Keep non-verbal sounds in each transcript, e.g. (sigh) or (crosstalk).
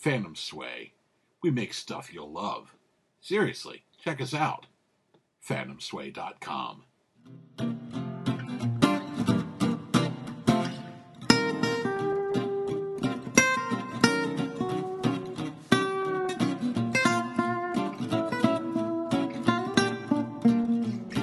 Phantom Sway. We make stuff you'll love. Seriously, check us out. PhantomSway.com.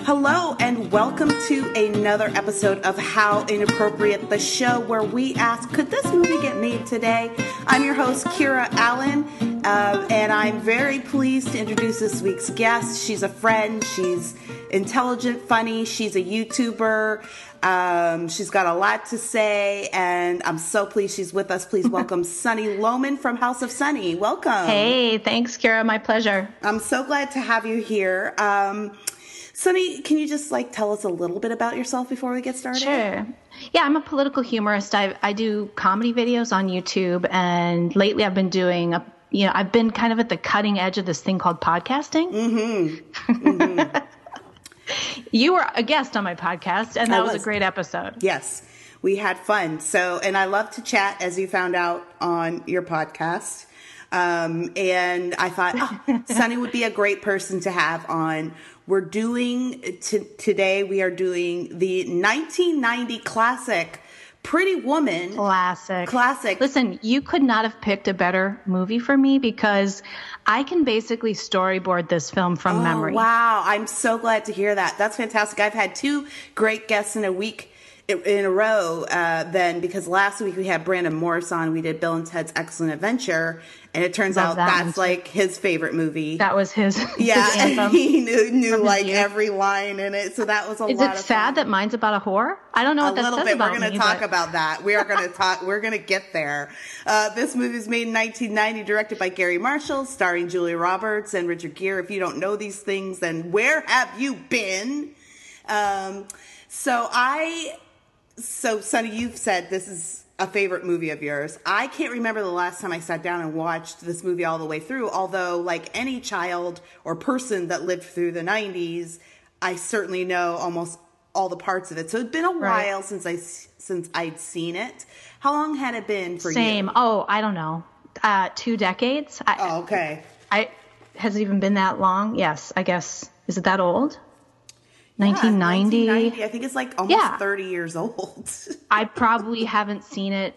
Hello, welcome to another episode of How Inappropriate, the show where we ask, could this movie get made today? I'm your host, Kira Allen, uh, and I'm very pleased to introduce this week's guest. She's a friend, she's intelligent, funny, she's a YouTuber. Um, she's got a lot to say, and I'm so pleased she's with us. Please welcome (laughs) Sunny Lohman from House of Sunny. Welcome. Hey, thanks, Kira. My pleasure. I'm so glad to have you here. Um, Sunny, can you just like tell us a little bit about yourself before we get started? Sure. Yeah, I'm a political humorist. I, I do comedy videos on YouTube, and lately I've been doing a you know I've been kind of at the cutting edge of this thing called podcasting. Mm-hmm. (laughs) mm-hmm. you were a guest on my podcast, and that was. was a great episode. Yes, we had fun. So, and I love to chat, as you found out on your podcast. Um, and I thought oh, (laughs) Sunny would be a great person to have on we're doing t- today, we are doing the 1990 classic Pretty Woman. Classic. Classic. Listen, you could not have picked a better movie for me because I can basically storyboard this film from oh, memory. Wow. I'm so glad to hear that. That's fantastic. I've had two great guests in a week in a row uh, then because last week we had Brandon Morris on. We did Bill and Ted's Excellent Adventure, and it turns Love out that that's like his favorite movie. That was his. Yeah, his and he knew, knew like every line in it, so that was a Is it sad that mine's about a whore? I don't know what a that little says bit. about We're going to talk but... about that. We are going (laughs) to talk. We're going to get there. Uh, this movie is made in 1990, directed by Garry Marshall, starring Julia Roberts and Richard Gere. If you don't know these things, then where have you been? Um, so I so, Sunny, you've said this is a favorite movie of yours. I can't remember the last time I sat down and watched this movie all the way through, although, like any child or person that lived through the 90s, I certainly know almost all the parts of it. So, it's been a right. while since I since I'd seen it. How long had it been for Same. you? Same. Oh, I don't know. Uh, two decades. I, oh, okay. I has it even been that long? Yes, I guess. Is it that old? 1990. Yeah, 1990. I think it's like almost yeah. 30 years old. (laughs) I probably haven't seen it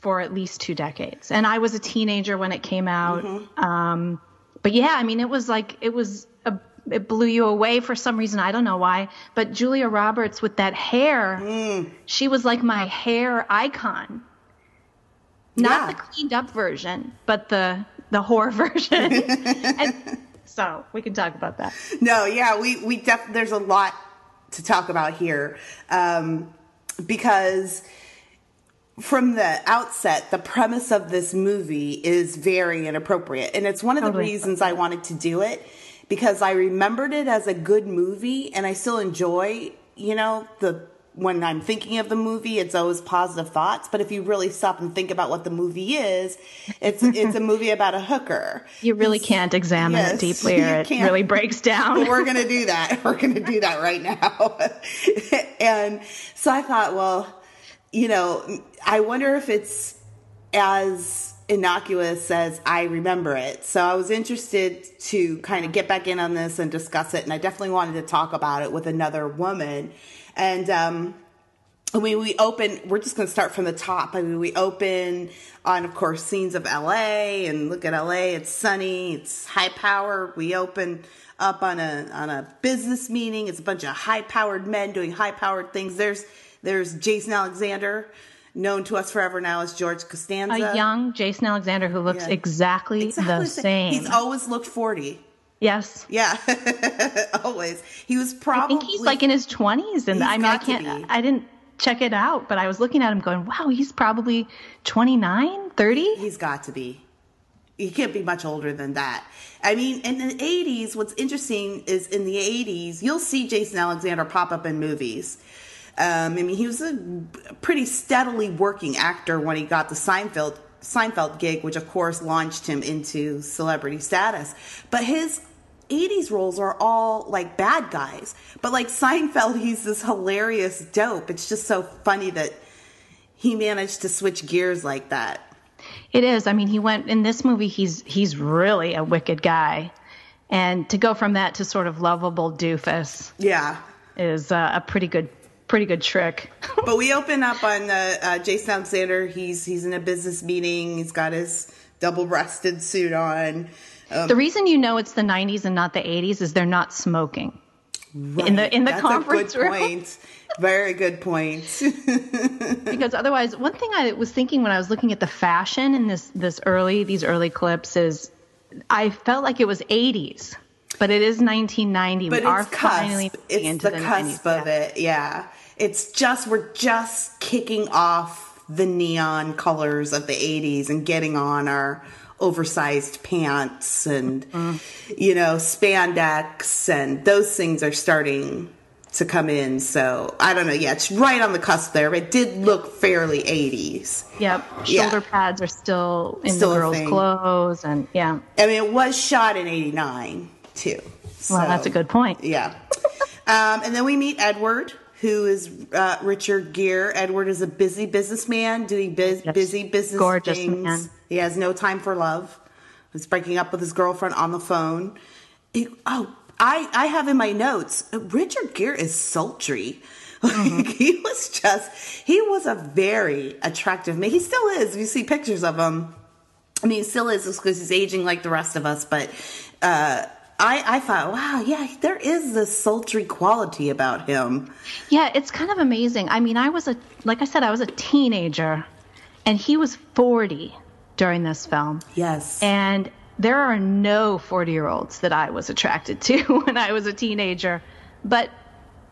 for at least two decades. And I was a teenager when it came out. Mm-hmm. Um, but yeah, I mean, it was like, it was, a, it blew you away for some reason. I don't know why. But Julia Roberts with that hair, mm. she was like my hair icon. Not yeah. the cleaned up version, but the the horror (laughs) version. (laughs) and so we can talk about that. No, yeah, we we def- there's a lot to talk about here um, because from the outset, the premise of this movie is very inappropriate, and it's one of totally. the reasons I wanted to do it because I remembered it as a good movie, and I still enjoy, you know, the when I'm thinking of the movie, it's always positive thoughts. But if you really stop and think about what the movie is, it's (laughs) it's a movie about a hooker. You really it's, can't examine yes, it deeply, or it really breaks down. But we're going to do that. (laughs) We're going to do that right now. (laughs) and so I thought, well, you know, I wonder if it's as innocuous as I remember it. So I was interested to kind of get back in on this and discuss it. And I definitely wanted to talk about it with another woman and um, I mean, we open, we're just going to start from the top. I mean, we open on, of course, scenes of LA and look at LA. It's sunny. It's high power. We open up on a, on a business meeting. It's a bunch of high powered men doing high powered things. There's, there's Jason Alexander, known to us forever now as George Costanza. A young Jason Alexander who looks yeah. exactly, exactly, the same. He's always looked 40. Yes. Yeah. (laughs) Always. He was probably. I think he's like in his twenties, and I mean, I can't. I didn't check it out, but I was looking at him, going, "Wow, he's probably 29, 30? He's got to be. He can't be much older than that. I mean, in the 80s, what's interesting is in the 80s, you'll see Jason Alexander pop up in movies. Um, I mean, he was a pretty steadily working actor when he got the Seinfeld Seinfeld gig, which of course launched him into celebrity status. But his 80s roles are all like bad guys. But like Seinfeld, (laughs) he's this hilarious dope. It's just so funny that he managed to switch gears like that. It is. I mean, he went in this movie. He's he's really a wicked guy, and to go from that to sort of lovable doofus Yeah. is uh, a pretty good pretty good trick. (laughs) But we open up on uh, uh, Jason Alexander. He's he's in a business meeting. He's got his double-breasted suit on. Um, the reason you know it's the 90s and not the 80s is they're not smoking. In the in the That's conference a good room. point. Very good point. (laughs) because otherwise one thing i was thinking when i was looking at the fashion in this this early these early clips is i felt like it was 80s but it is 1990 but we are it's finally cusp. moving It's into the, the, cusp 90s of yeah. it. Yeah. It's just we're just kicking off the neon colors of the 80s and getting on our oversized pants and Mm. you know spandex and those things are starting to come in. So i don't know. Yeah it's right on the cusp there. It did look fairly 80s yep. Yeah. shoulder pads are still in Still the girls clothes and yeah. I mean it was shot in 89 too. Well that's a good point. Yeah. (laughs) Um, and then we meet Edward, who is uh, Richard Gere. Edward is a busy businessman doing biz- busy business Gorgeous things. man. He has no time for love. He's breaking up with his girlfriend on the phone. He- oh, I, I have in my notes, Richard Gere is sultry. Mm-hmm. Like, (laughs) he was just, he was a very attractive man. He still is. You see pictures of him, I mean, he still is because he's aging like the rest of us. But uh, I, I thought, wow, yeah, there is this sultry quality about him. yeah it's kind of amazing i mean i was a like i said i was a teenager and he was 40 during this film Yes. And there are no 40 year olds that I was attracted to (laughs) when I was a teenager, but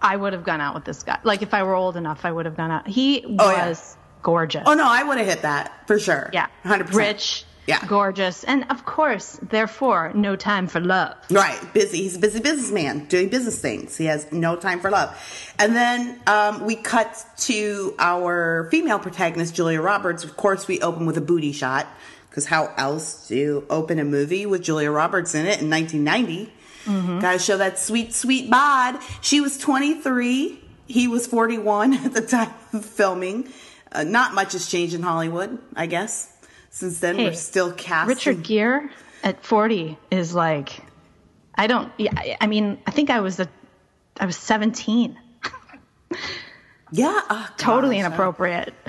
I would have gone out with this guy. Like if I were old enough, I would have gone out. He Oh, yeah. was gorgeous. oh no, I would have hit that for sure. yeah. 100%. Rich. Yeah. Gorgeous. And of course, therefore, no time for love. Right, busy. He's a busy businessman doing business things. He has no time for love. And then um, we cut to our female protagonist, Julia Roberts. Of course, we open with a booty shot because how else do you open a movie with Julia Roberts in it in 1990? Gotta show that sweet, sweet bod. She was 23. He was 41 (laughs) at the time of filming. Uh, not much has changed in Hollywood, I guess. Since then, Hey, we're still casting. Richard Gere at 40 is like, I don't, yeah, I- mean, I think I was a, I was 17. (laughs) yeah, oh, Totally gosh, inappropriate. (laughs)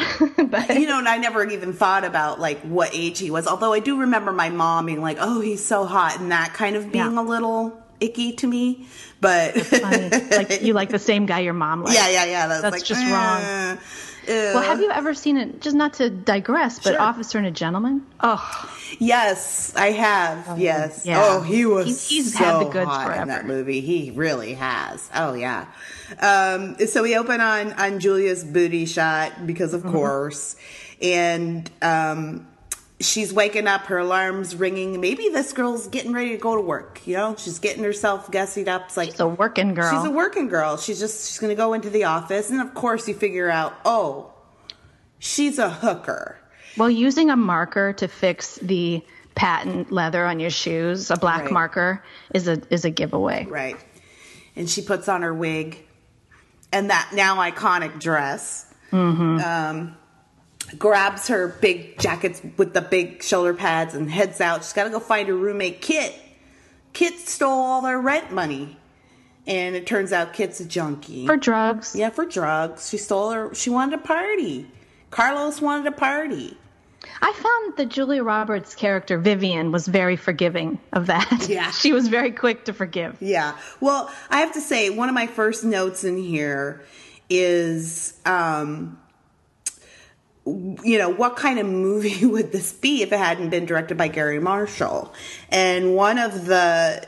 but you know, and I never even thought about like what age he was. Although I do remember my mom being like, "Oh, he's so hot," and that kind of being Yeah. a little icky to me. But funny. like (laughs) you like the same guy your mom likes. yeah, yeah, yeah. That's, That's like, just eh, wrong. Well, have you ever seen it? Just not to digress, but Sure. Officer and a Gentleman. Oh, Yes, I have. yes. yeah. Oh, he was He's- he's so had the goods hot in that movie. He really has. Oh yeah. Um, so we open on on Julia's booty shot because Mm-hmm. of course, and um, she's waking up. Her alarm's ringing. Maybe this girl's getting ready to go to work. You know, she's getting herself gussied up. It's like she's a working girl. She's a working girl. She's just she's gonna go into the office, and of course you figure out, oh, she's a hooker. well, using a marker to fix the patent leather on your shoes, a black Right. marker, is a is a giveaway. Right. And she puts on her wig and that now iconic dress. Um, grabs her big jackets with the big shoulder pads and heads out. She's got to go find her roommate, Kit. Kit stole all their rent money. And it turns out Kit's a junkie. For drugs. yeah, for drugs. She stole her. She wanted a party. Carlos wanted a party. I found that Julia Roberts' character Vivian was very forgiving of that. Yeah. (laughs) she was very quick to forgive. Yeah. Well, I have to say, one of my first notes in here is, um, you know, what kind of movie (laughs) would this be if it hadn't been directed by Garry Marshall? And one of the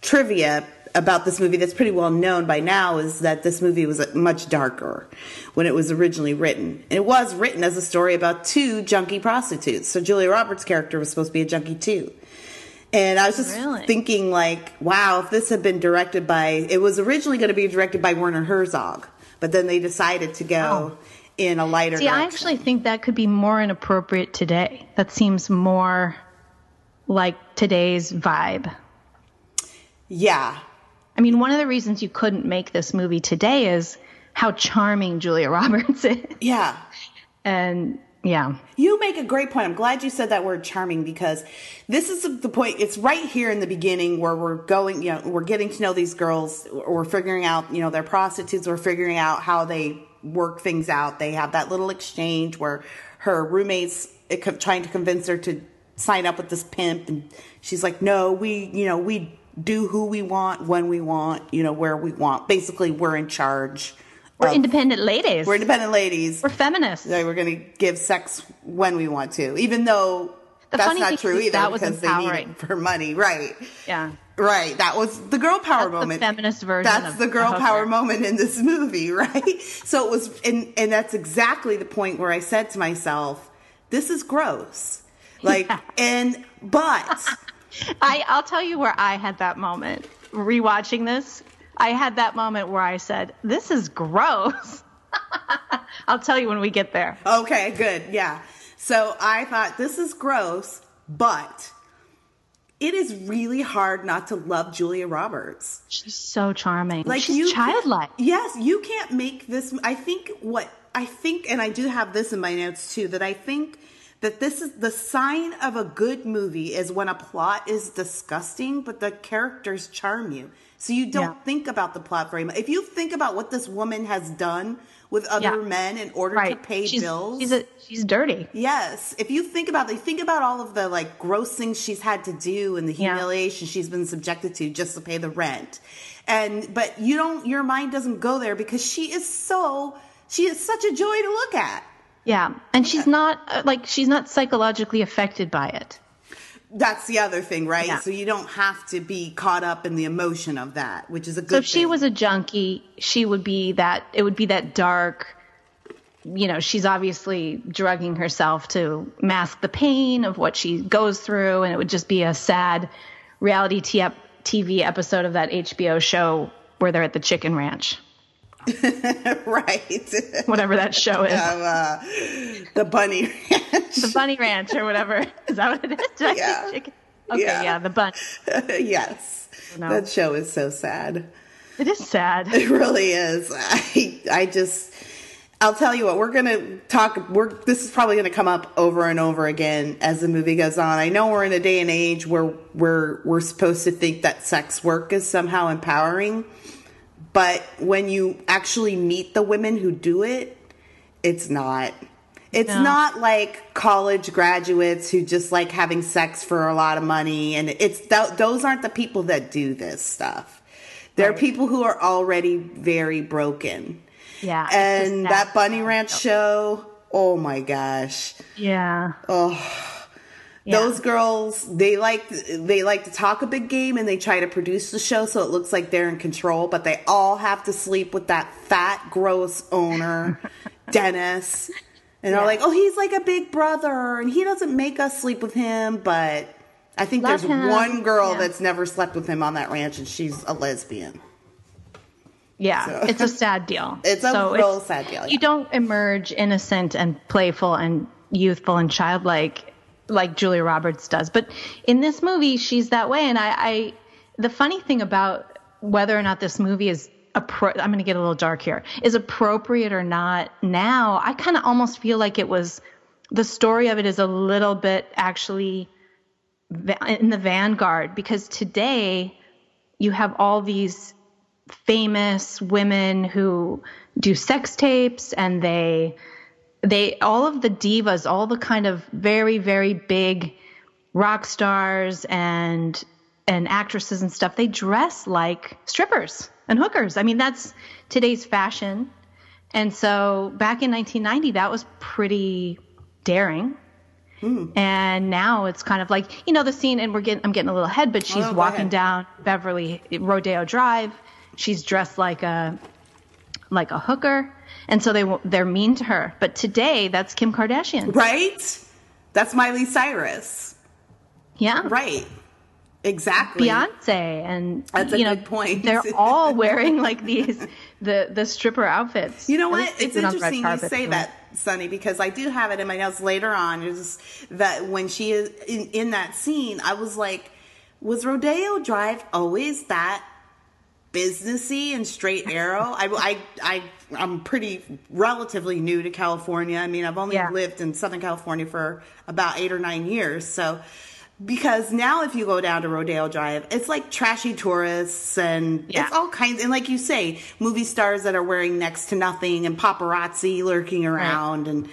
trivia about this movie that's pretty well known by now is that this movie was much darker when it was originally written. And it was written as a story about two junkie prostitutes. So Julia Roberts' character was supposed to be a junkie too. And I was just Really? thinking, like, wow, if this had been directed by, it was originally going to be directed by Werner Herzog, but then they decided to go oh. In a lighter See, I actually think that could be more inappropriate today. That seems more like today's vibe. yeah, I mean, one of the reasons you couldn't make this movie today is how charming Julia (laughs) Roberts is. yeah, And yeah. You make a great point. I'm glad you said that word charming because this is the point. It's right here in the beginning where we're going, you know, we're getting to know these girls. We're figuring out, you know, they're prostitutes. We're figuring out how they work things out. They have that little exchange where her roommate's eh, trying to convince her to sign up with this pimp. And she's like, no, we, you know, we do who we want, when we want, you know, where we want. Basically, we're in charge. We're independent ladies. We're independent ladies. We're feminists. Yeah, we're going to give sex when we want to, even though The that's not true either that was because they need it for money. Right. Yeah. Right. That was the girl power That's the moment. feminist version That's the girl a power moment in this movie, (laughs) right? So it was, and, and that's exactly the point where I said to myself, this is gross. Like, Yeah. and, but, (laughs) I, I'll tell you where I had that moment. Rewatching this, I had that moment where I said, This is gross. (laughs) I'll tell you when we get there. okay, good. Yeah. So I thought this is gross, but it is really hard not to love Julia Roberts. She's so charming. like She's you childlike. yes you can't make this i think what i think and i do have this in my notes too that i think that this is the sign of a good movie is when a plot is disgusting but the characters charm you so you don't Yeah. think about the plot very much if you think about what this woman has done with other Yeah. men in order Right. to pay she's, bills She's, a, she's dirty. Yes, if you think about it, think about all of the like gross things she's had to do and the Yeah. humiliation she's been subjected to just to pay the rent. And but you don't your mind doesn't go there because she is so she is such a joy to look at. Yeah. And she's not, uh, like, she's not psychologically affected by it. That's the other thing, right? Yeah. So you don't have to be caught up in the emotion of that, which is a good So if she was a junkie, she would be that, it would be that dark, you know, she's obviously drugging herself to mask the pain of what she goes through. And it would just be a sad reality TV episode of that HBO show where they're at the chicken ranch, (laughs) right. whatever that show is. uh, the bunny ranch. the bunny ranch or whatever. Is that what it is? Did Yeah. Okay, Yeah. yeah. the bunny. (laughs) yes. No. That show is so sad. It is sad. (laughs) It really is. I I just I'll tell you what, we're gonna talk we're this is probably gonna come up over and over again as the movie goes on. I know we're in a day and age where we're we're supposed to think that sex work is somehow empowering. But when you actually meet the women who do it, it's not. It's No. not like college graduates who just like having sex for a lot of money and it's th- those aren't the people that do this stuff. They're Right. people who are already very broken. Yeah. And that Bunny Ranch show, oh my gosh. Yeah. Oh, Yeah. those girls, they like they like to talk a big game and they try to produce the show so it looks like they're in control, but they all have to sleep with that fat, gross owner, (laughs) Dennis. And they're like, "Oh, he's like a big brother, and he doesn't make us sleep with him." But I think Love there's him. one girl Yeah. that's never slept with him on that ranch, and she's a lesbian. Yeah, So- it's a (laughs) sad deal. It's a So real sad deal, yeah. You don't emerge innocent and playful and youthful and childlike like Julia Roberts does. But in this movie, she's that way. And I, I the funny thing about whether or not this movie is appro- I'm going to get a little dark here is appropriate or not now, I kind of almost feel like it was the story of it is a little bit actually in the vanguard because today you have all these famous women who do sex tapes and they they all of the divas all the kind of very very big rock stars and and actresses and stuff they dress like strippers and hookers. I mean that's today's fashion. And so back in 1990 that was pretty daring. Hmm. And now it's kind of like you know the scene and we're getting i'm getting a little ahead but she's Oh, walking down beverly rodeo drive. She's dressed like a like a hooker and so they they're mean to her but today that's kim kardashian Right? That's Miley Cyrus. yeah Right. Exactly. beyonce and That's a you know good point. they're (laughs) all wearing like these the the stripper outfits You know At what? It's been on the red interesting you say that, Sunny, because I do have it in my notes later on. Is that when she is in, in that scene, I was like, was Rodeo Drive always that businessy and straight arrow? I, I, I I'm pretty relatively new to California. I mean, I've only Yeah. lived in Southern California for about eight or nine years. So, because now if you go down to Rodeo Drive, it's like trashy tourists and Yeah. it's all kinds. And like you say, movie stars that are wearing next to nothing and paparazzi lurking around and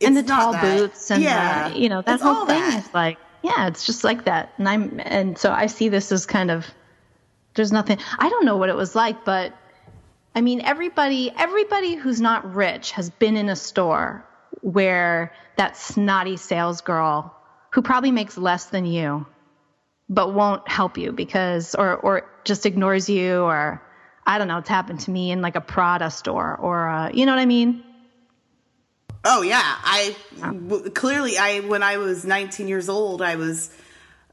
and the tall that. boots and yeah, the, you know that it's whole thing that. is like yeah it's just like that and i'm and so i see this as kind of there's nothing i don't know what it was like but i mean everybody everybody who's not rich has been in a store where that snotty sales girl who probably makes less than you but won't help you because or or just ignores you or i don't know it's happened to me in like a prada store or uh, you know what i mean? Oh yeah, I w- clearly I when I was 19 years old, I was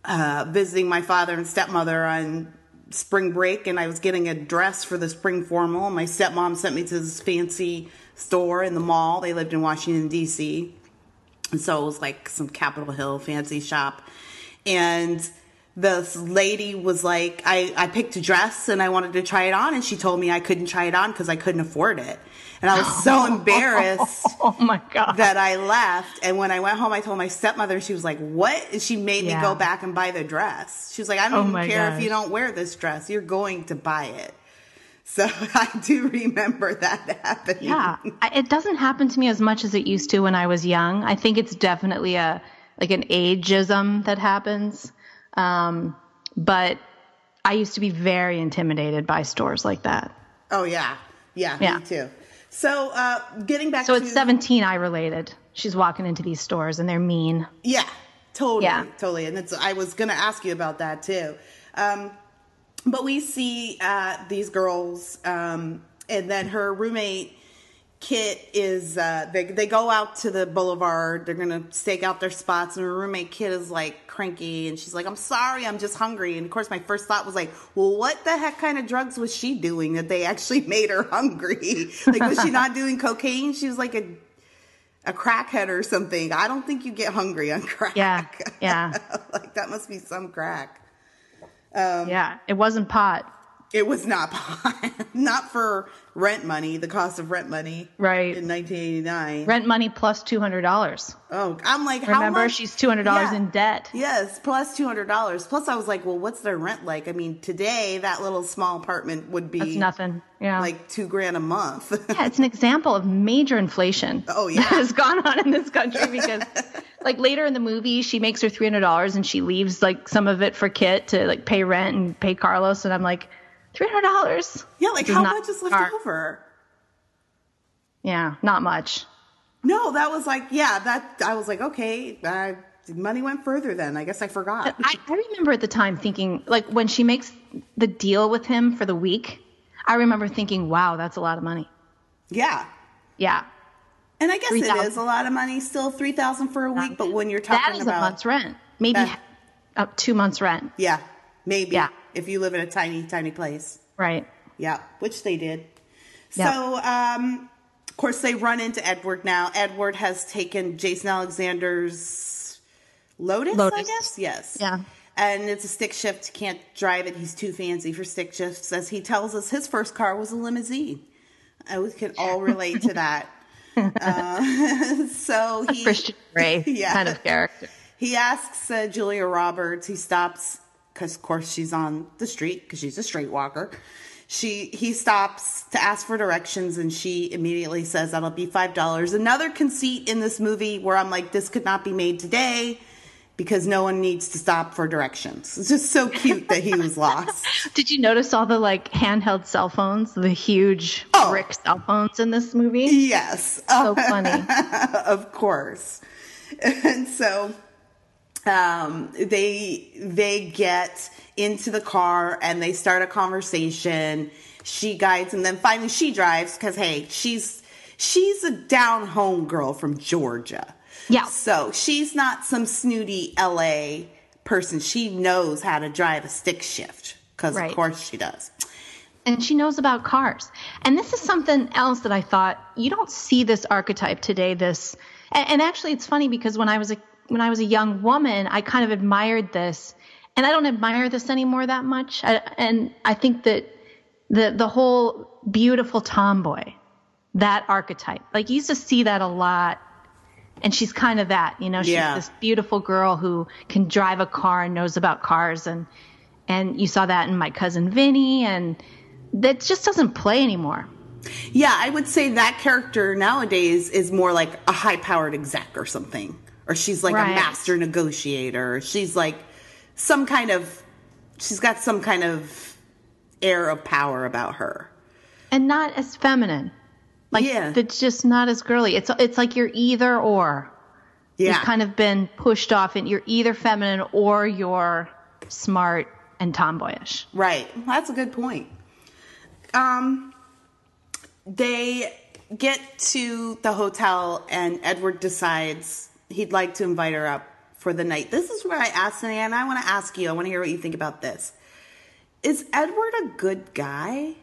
uh, visiting my father and stepmother on spring break, and I was getting a dress for the spring formal. My stepmom sent me to this fancy store in the mall. They lived in Washington D.C., and so it was like some Capitol Hill fancy shop, and this lady was like, I, I picked a dress and I wanted to try it on, and she told me I couldn't try it on because I couldn't afford it. And I was so (laughs) embarrassed oh my god that I left. And when I went home, I told my stepmother, she was like, What? And she made Yeah. me go back and buy the dress. She was like, I don't Oh care if you don't wear this dress, you're going to buy it. So (laughs) I do remember that happening. Yeah, it doesn't happen to me as much as it used to when I was young. I think it's definitely a like an ageism that happens. Um, but I used to be very intimidated by stores like that. Oh, yeah. Yeah, Yeah. me too. So uh, getting back So to. at 17, I related. She's walking into these stores and they're mean. Yeah, totally, Yeah. totally. And it's I was going to ask you about that too. Um, but we see uh, these girls, um, and then her roommate Kit is uh, they they go out to the boulevard. They're gonna stake out their spots, and her roommate Kit is like cranky, and she's like, "I'm sorry, I'm just hungry." And of course, my first thought was like, "Well, what the heck kind of drugs was she doing that they actually (laughs) made her hungry? (laughs) like, was she not doing cocaine? She was like a a crackhead or something. I don't think you get hungry on crack. Yeah, (laughs) yeah. like that must be some crack. Um, yeah, it wasn't pot. It was not pot. not for rent money, the cost of rent money. Right. In 1989. Rent money plus $200. Oh, I'm like, how Remember, she's $200 Yeah. in debt. Yes, plus $200. Plus, I was like, well, what's their rent like? I mean, today, that little small apartment would be That's nothing. Yeah. like two grand a month. (laughs) Yeah, it's an example of major inflation. Oh, yeah. that has gone on in this country because, (laughs) like later in the movie, she makes her three hundred dollars and she leaves like some of it for Kit to like pay rent and pay Carlos, and I'm like, three hundred dollars? yeah, like how much is left over? Yeah, not much. No, that was like, yeah, that, I was like, okay, uh, money went further then. I guess I forgot. I, I remember at the time thinking, like when she makes the deal with him for the week, I remember thinking, wow, that's a lot of money. Yeah. Yeah, And I guess it 3,000. is a lot of money, still three thousand for a week. But when you're talking that is about a month's rent, maybe That- up two months rent. yeah, maybe Yeah. If you live in a tiny, tiny place, Right. yeah, which they did. Yeah. So, um, of course, they run into Edward now. Edward has taken Jason Alexander's Lotus, I guess. Yes. Yeah. And it's a stick shift. Can't drive it. He's too fancy for stick shifts. As he tells us, his first car was a limousine. I we can all relate to that. (laughs) Uh, (laughs) so he Christian Grey (laughs) Yeah. kind of character. he asks uh, Julia Roberts. He stops because, of course, she's on the street because she's a street walker. She he stops to ask for directions, and she immediately says that'll be five dollars. Another conceit in this movie where I'm like, this could not be made today because no one needs to stop for directions. It's just so cute that he was lost. (laughs) Did you notice all the like handheld cell phones, the huge Oh. brick cell phones in this movie? Yes, So funny. (laughs) of course. (laughs) And so um, they they get into the car and they start a conversation. She guides and then finally she drives because hey, she's she's a down home girl from Georgia. Yeah. So she's not some snooty LA person. She knows how to drive a stick shift because Right. of course she does. and she knows about cars. And this is something else that I thought you don't see this archetype today. This, and, and actually, it's funny because when I was a when I was a young woman, I kind of admired this, and I don't admire this anymore that much. I, and I think that the the whole beautiful tomboy that archetype. Like you used to see that a lot. And she's kind of that, you know, she's Yeah. this beautiful girl who can drive a car and knows about cars and and you saw that in my cousin Vinny and that just doesn't play anymore. Yeah, I would say that character nowadays is more like a high powered exec or something. Or she's like a master negotiator. She's like some kind of, she's got some kind of air of power about her. And not as feminine. Like Yeah. it's just not as girly. It's it's like you're either or. Yeah. You've kind of been pushed off and you're either feminine or you're smart and tomboyish. Right. That's a good point. Um, they get to the hotel, and Edward decides he'd like to invite her up for the night. This is where I asked and I want to ask you. I want to hear what you think about this. Is Edward a good guy?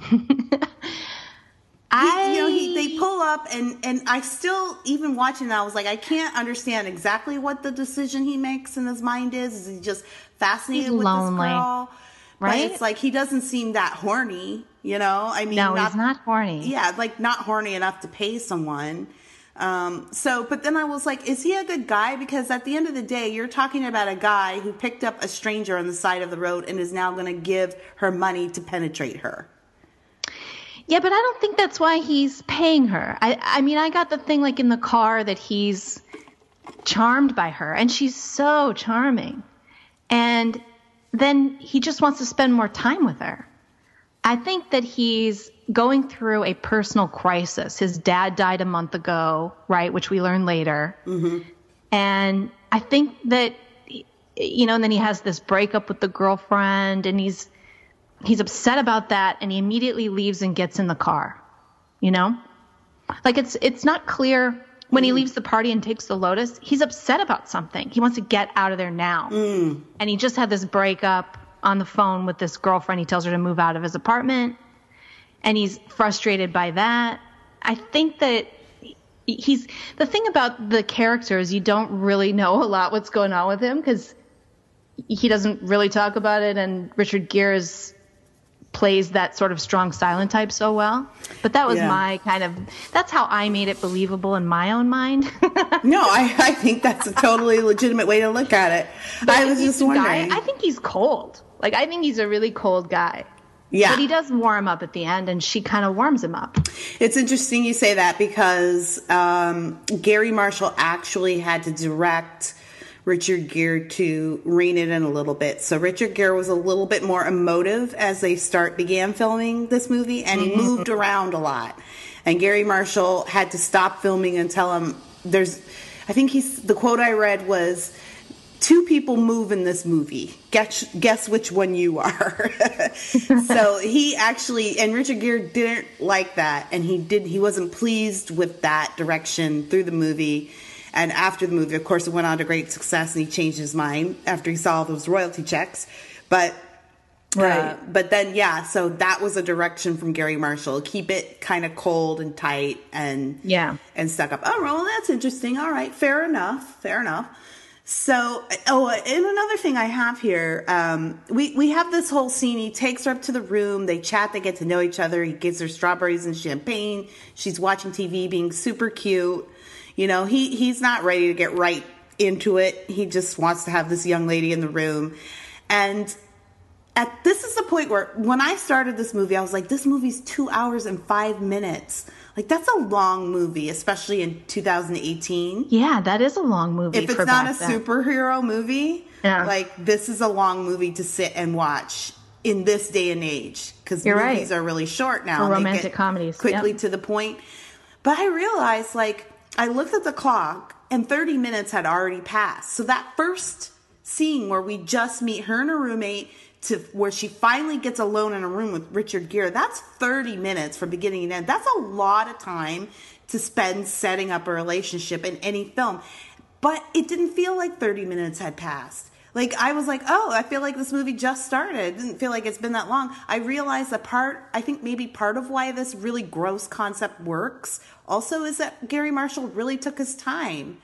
(laughs) I you know, he, they pull up, and and I still, even watching that, I was like, I can't understand exactly what the decision he makes in his mind is. Is he just fascinated He's with lonely, this girl? right? But it's like he doesn't seem that horny. You know, I mean, no, he's not horny. Yeah, like not horny enough to pay someone. Um, so, but then I was like, is he a good guy? Because at the end of the day, you're talking about a guy who picked up a stranger on the side of the road and is now going to give her money to penetrate her. Yeah, but I don't think that's why he's paying her. I, I mean, I got the thing like in the car that he's charmed by her, and she's so charming. And then he just wants to spend more time with her. I think that he's going through a personal crisis. His dad died a month ago, right? Which we learn later. Mm-hmm. And I think that, you know, and then he has this breakup with the girlfriend, and he's he's upset about that and he immediately leaves and gets in the car you know? Like it's it's not clear when he mm. leaves the party and takes the lotus he's upset about something. He wants to get out of there now. Mm. And he just had this breakup on the phone with this girlfriend. He tells her to move out of his apartment and he's frustrated by that i think that he's the thing about the character is you don't really know a lot what's going on with him because he doesn't really talk about it and richard gere is plays that sort of strong silent type so well. But that was Yeah. my kind of that's how I made it believable in my own mind. (laughs) No, I, I think that's a totally legitimate way to look at it. I was just The guy- wondering. I think he's cold. Like I think he's a really cold guy. Yeah. But he does warm up at the end and she kind of warms him up. It's interesting you say that because um, Garry Marshall actually had to direct Richard Gere to rein it in a little bit. So Richard Gere was a little bit more emotive as they start began filming this movie, and he moved around a lot. And Garry Marshall had to stop filming and tell him there's. I think he's the quote I read was. Two people move in this movie. Guess guess which one you are. (laughs) so he actually and Richard Gere didn't like that, and he did. He wasn't pleased with that direction through the movie. And after the movie, of course, it went on to great success, and he changed his mind after he saw those royalty checks. But uh, but then, yeah, so that was a direction from Garry Marshall. Keep it kind of cold and tight and Yeah. and stuck up. Oh, well, that's interesting. All right, fair enough. Fair enough. So, oh, and another thing I have here, um, we we have this whole scene. He takes her up to the room. They chat. They get to know each other. He gives her strawberries and champagne. She's watching TV, being super cute. You know, he he's not ready to get right into it. He just wants to have this young lady in the room, and at this is the point where when I started this movie, I was like, this movie's two hours and five minutes. Like that's a long movie, especially in 2018. Yeah, that is a long movie. If it's not a then. superhero movie, Yeah. like this is a long movie to sit and watch in this day and age because movies right. are really short now. For romantic get comedies, quickly yep. to the point. But I realized, like, I looked at the clock and 30 minutes had already passed. So that first scene where we just meet her and her roommate to where she finally gets alone in a room with Richard Gere, that's 30 minutes from beginning to end. That's a lot of time to spend setting up a relationship in any film. But it didn't feel like 30 minutes had passed. Like I was like, oh, I feel like this movie just started. It didn't feel like it's been that long. I realized that part, I think maybe part of why this really gross concept works also is that Garry Marshall really took his time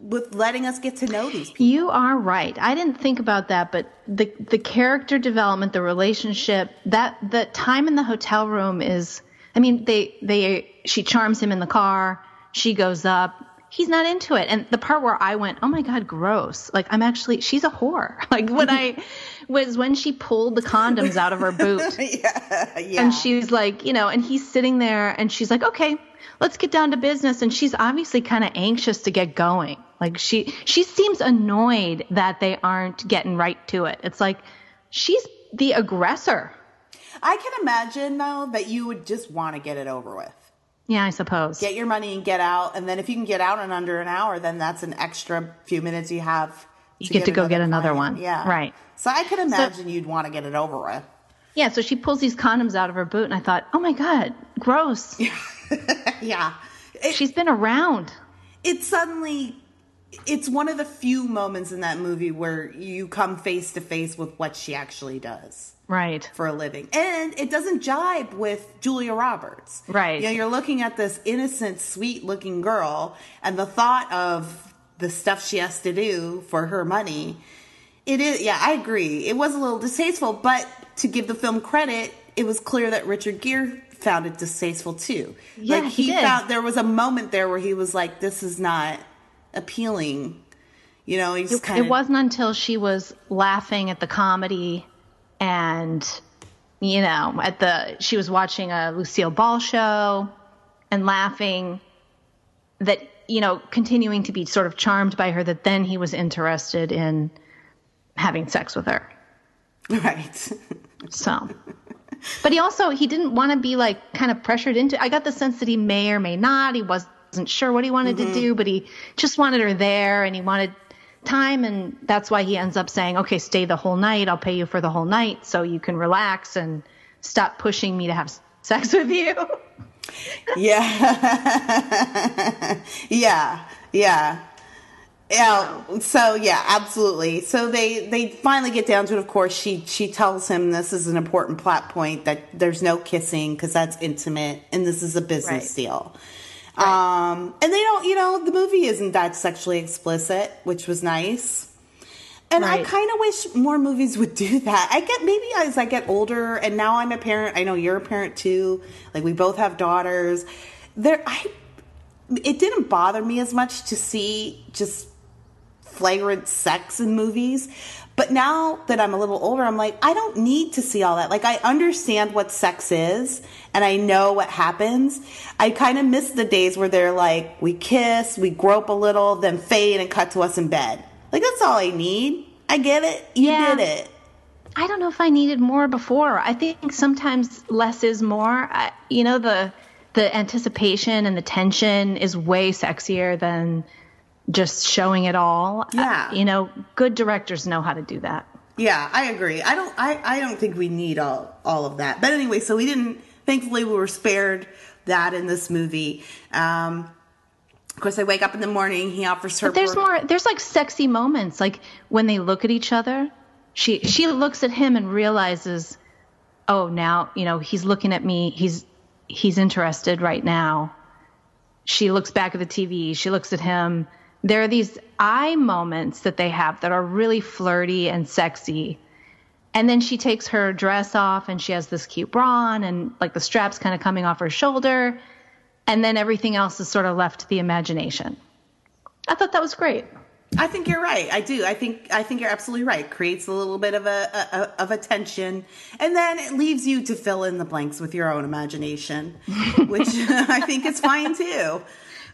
with letting us get to know these people. You are right. I didn't think about that, but the the character development, the relationship, that the time in the hotel room is I mean, they they she charms him in the car. She goes up. He's not into it. And the part where I went, oh my god, gross. Like I'm actually she's a whore. (laughs) Like when I (laughs) was when she pulled the condoms out of her boot. (laughs) yeah, yeah. And she's like, you know, and he's sitting there and she's like, okay, let's get down to business. And she's obviously kind of anxious to get going. Like she, she seems annoyed that they aren't getting right to it. It's like she's the aggressor. I can imagine though that you would just want to get it over with. Yeah, I suppose. Get your money and get out. And then if you can get out in under an hour, then that's an extra few minutes you have. You get to go get another one. Yeah. Right. So I could imagine you'd want to get it over with. Yeah, so she pulls these condoms out of her boot, and I thought, oh my God, gross. (laughs) Yeah. It, She's been around. it suddenly it's one of the few moments in that movie where you come face to face with what she actually does Right. for a living. And it doesn't jibe with Julia Roberts. Right. You know, you're looking at this innocent, sweet looking girl, and the thought of the stuff she has to do for her money. It is, yeah, I agree. It was a little distasteful, but to give the film credit, it was clear that Richard Gere found it distasteful too. Yeah, like he did. found there was a moment there where he was like, "This is not appealing." You know, he's It, kind it of wasn't until she was laughing at the comedy and, you know, at the, she was watching a Lucille Ball show and laughing that, you know, continuing to be sort of charmed by her, that then he was interested in having sex with her. (laughs) right. So, but he also he didn't want to be like kind of pressured into. I got the sense that he may or may not. He wasn't sure what he wanted to mm-hmm. do, but he just wanted her there, and he wanted time, and that's why he ends up saying, "Okay, stay the whole night. I'll pay you for the whole night, so you can relax and stop pushing me to have sex (laughs) with you." Yeah. (laughs) yeah. Yeah. Yeah. So yeah, absolutely. So they they finally get down to it. Of course, she she tells him this is an important plot point that there's no kissing because that's intimate, and this is a business Right. deal. Um, and they don't, you know, the movie isn't that sexually explicit, which was nice. And I kind of wish more movies would do that. I get maybe as I get older, and now I'm a parent. I know you're a parent too. Like we both have daughters. There, I it didn't bother me as much to see just flagrant sex in movies. But now that I'm a little older, I'm like, I don't need to see all that. Like, I understand what sex is and I know what happens. I kind of miss the days where they're like, we kiss, we grope a little, then fade and cut to us in bed. Like, that's all I need. I get it. You Yeah. did it. I don't know if I needed more before. I think sometimes less is more. I, you know, the the anticipation and the tension is way sexier than just showing it all. Yeah. You know, good directors know how to do that. Yeah, I agree. I don't. I, I don't think we need all all of that. But anyway, so we didn't. Thankfully, we were spared that in this movie. Um, of course, they wake up in the morning. He offers her. But there's more there's like sexy moments like when they look at each other. She she looks at him and realizes, "Oh, now, you know, he's looking at me. He's he's interested right now." She looks back at the TV. She looks at him. There are these eye moments that they have that are really flirty and sexy. And then she takes her dress off and she has this cute bra on and like the straps kind of coming off her shoulder. And then everything else is sort of left to the imagination. I thought that was great. I think you're right. I do. I think I think you're absolutely right. Creates a little bit of a, a, of a tension, and then it leaves you to fill in the blanks with your own imagination, (laughs) which (laughs) I think is fine too.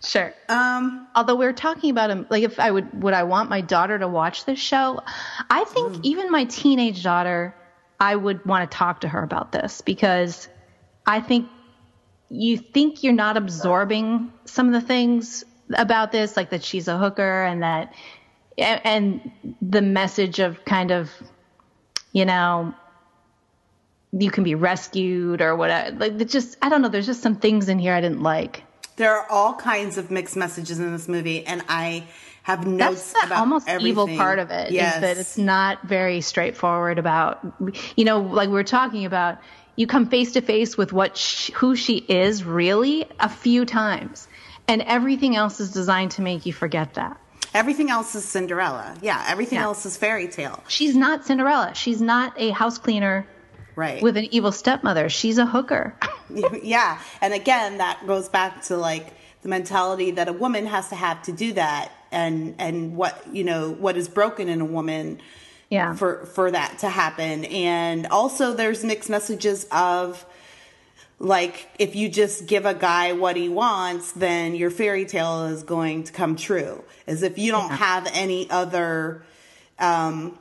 Sure. Um, Although we are talking about him, like if I would, would I want my daughter to watch this show? I think even my teenage daughter, I would want to talk to her about this because I think you think you're not absorbing some of the things about this, like that she's a hooker and that, and, the message of kind of, you know, you can be rescued or whatever. Like, just, I don't know. There's just some things in here I didn't like. There are all kinds of mixed messages in this movie, and I have notes That's the about almost evil part of it. Is Yes. that it's not very straightforward about, you know, like we were talking about. You come face to face with what sh- who she is really a few times, and everything else is designed to make you forget that. everything else is Cinderella. Yeah, everything Yeah. else is fairy tale. She's not Cinderella. She's not a house cleaner Right. with an evil stepmother. She's a hooker. (laughs) yeah. And again, that goes back to like the mentality that a woman has to have to do that and and what, you know, what is broken in a woman Yeah. for for that to happen. And also there's mixed messages of like if you just give a guy what he wants, then your fairy tale is going to come true. As if you don't have any other um,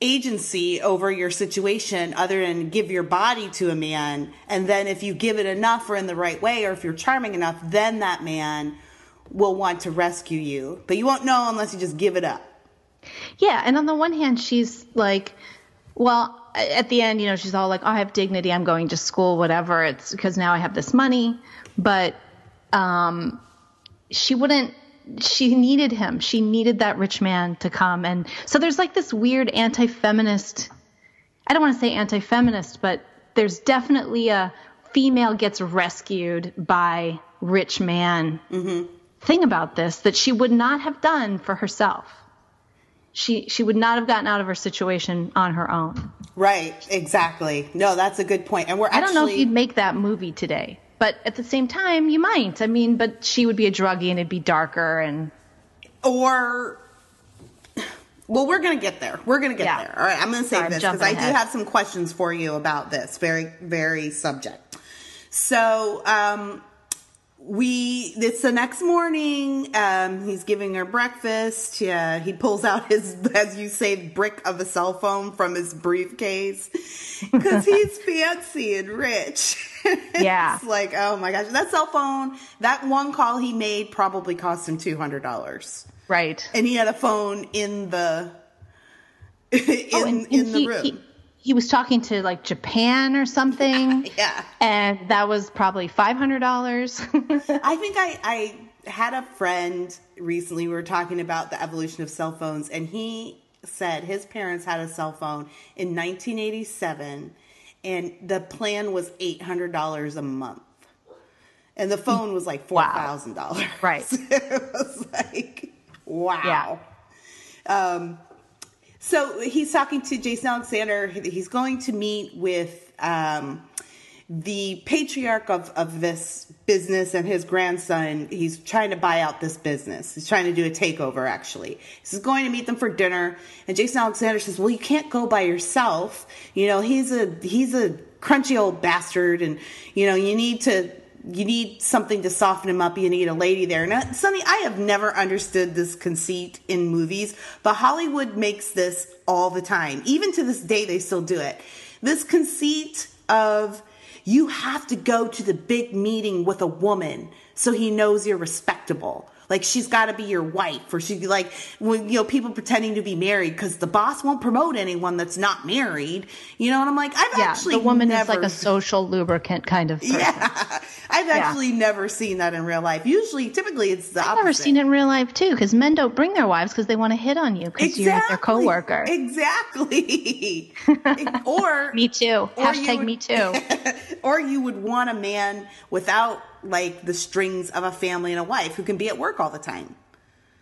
agency over your situation other than give your body to a man, and then if you give it enough or in the right way, or if you're charming enough, then that man will want to rescue you. But you won't know unless you just give it up. Yeah, and on the one hand, she's like, well, at the end, you know, she's all like, oh, I have dignity. I'm going to school, whatever. It's because now I have this money. But um, she wouldn't, she needed him. She needed that rich man to come. And so there's like this weird anti feminist, I don't want to say anti feminist, but there's definitely a female gets rescued by rich man mm-hmm. thing about this that she would not have done for herself she she would not have gotten out of her situation on her own. Right, exactly. No, that's a good point. And we're I don't know if you'd make that movie today, but at the same time, you might. I mean, but she would be a druggie and it'd be darker and or well we're gonna get there. We're gonna get Yeah. there. All right i'm gonna say Sorry, this because i do have some questions for you about this. Very very subject. So um we it's the next morning um he's giving her breakfast yeah he pulls out his as you say brick of a cell phone from his briefcase because he's (laughs) fancy and rich (laughs) Yeah. it's like oh my gosh that cell phone that one call he made probably cost him $200 right. and he had a phone in the (laughs) in, Oh, and- in and the he, room. He, he was talking to like Japan or something. (laughs) yeah, And that was probably five hundred dollars. (laughs) I think I I had a friend recently. We were talking about the evolution of cell phones, and he said his parents had a cell phone in 1987, and the plan was eight hundred dollars a month, and the phone was like four thousand wow. dollars. Right. (laughs) it was like wow. Yeah. Um, so he's talking to Jason Alexander. He's going to meet with um, the patriarch of, of this business and his grandson. He's trying to buy out this business. He's trying to do a takeover, actually. He's going to meet them for dinner. And Jason Alexander says, Well, you can't go by yourself. You know, he's a he's a crunchy old bastard, and you know, you need to you need something to soften him up. You need a lady there. Now, Sunny, I have never understood this conceit in movies, but Hollywood makes this all the time. Even to this day, they still do it. This conceit of you have to go to the big meeting with a woman so he knows you're respectable. Like she's got to be your wife, or she be like when you know people pretending to be married because the boss won't promote anyone that's not married. You know, and I'm like, I've yeah. actually The woman never, is like a social lubricant kind of person. (laughs) yeah, I've actually never seen that in real life. Usually, typically, it's the I've opposite. never seen it in real life too, because men don't bring their wives because they want to hit on you because you're their coworker. Exactly. (laughs) or Me too. or Hashtag would- me too. (laughs) or you would want a man without like the strings of a family and a wife who can be at work all the time.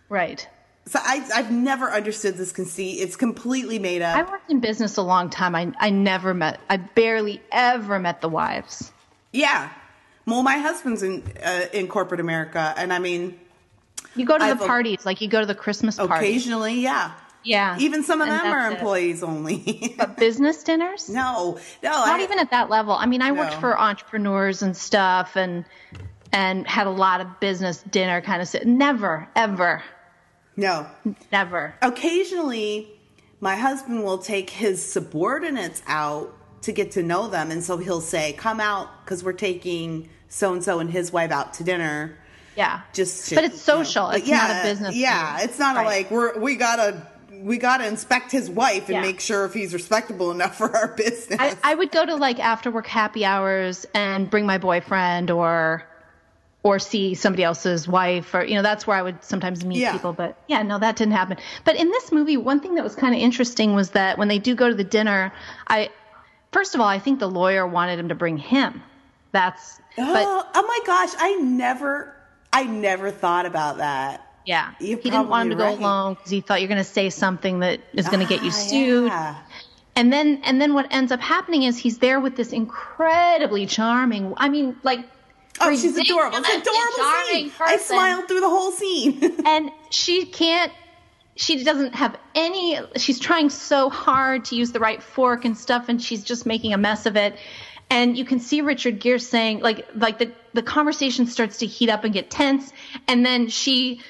right. So I, I've never understood this conceit. It's completely made up. I worked in business a long time. I I never met. I barely ever met the wives. yeah. Well, my husband's in uh, in corporate America, and I mean, You go to I've the parties, like you go to the Christmas party. occasionally, yeah. Yeah. Even some of And them are that's it. employees only. (laughs) But business dinners? no, no, Not I, even at that level. I mean, I worked for entrepreneurs and stuff, and and had a lot of business dinner kind of. Sit. Never, ever, no. never. occasionally my husband will take his subordinates out to get to know them and so he'll say come out because we're taking so and so and his wife out to dinner Yeah. just to- But it's you know. social. It's not a business yeah it's not a like we're we gotta we gotta inspect his wife and Yeah. make sure if he's respectable enough for our business I, I would go to like after work happy hours and bring my boyfriend or or see somebody else's wife or you know that's where I would sometimes meet Yeah. people but yeah no that didn't happen but in this movie one thing that was kind of interesting was that when they do go to the dinner I first of all I think the lawyer wanted him to bring him that's but oh, oh my gosh i never i never thought about that yeah he didn't want him to probably go right. alone because he thought you're going to say something that is going to get you Ah, sued yeah. And then and then what ends up happening is he's there with this incredibly charming. I mean, like Oh, she's adorable. It's an adorable scene. I smiled through the whole scene. (laughs) and she can't she doesn't have any she's trying so hard to use the right fork and stuff and she's just making a mess of it and you can see richard gere saying like like the the conversation starts to heat up and get tense and then she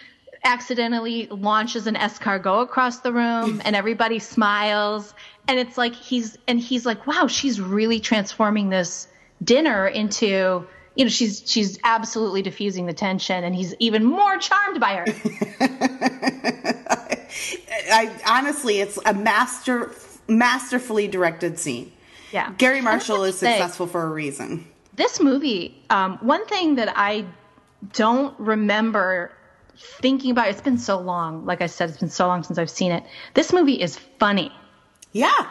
accidentally launches an escargot across the room (laughs) and everybody smiles and it's like he's and he's like wow she's really transforming this dinner into you know she's she's absolutely diffusing the tension and he's even more charmed by her (laughs) I honestly, it's a master, masterfully directed scene. yeah Garry Marshall is to say, successful for a reason. this movie um, one thing that i don't remember thinking about it. It's been so long like i said it's been so long since i've seen it this movie is funny Yeah,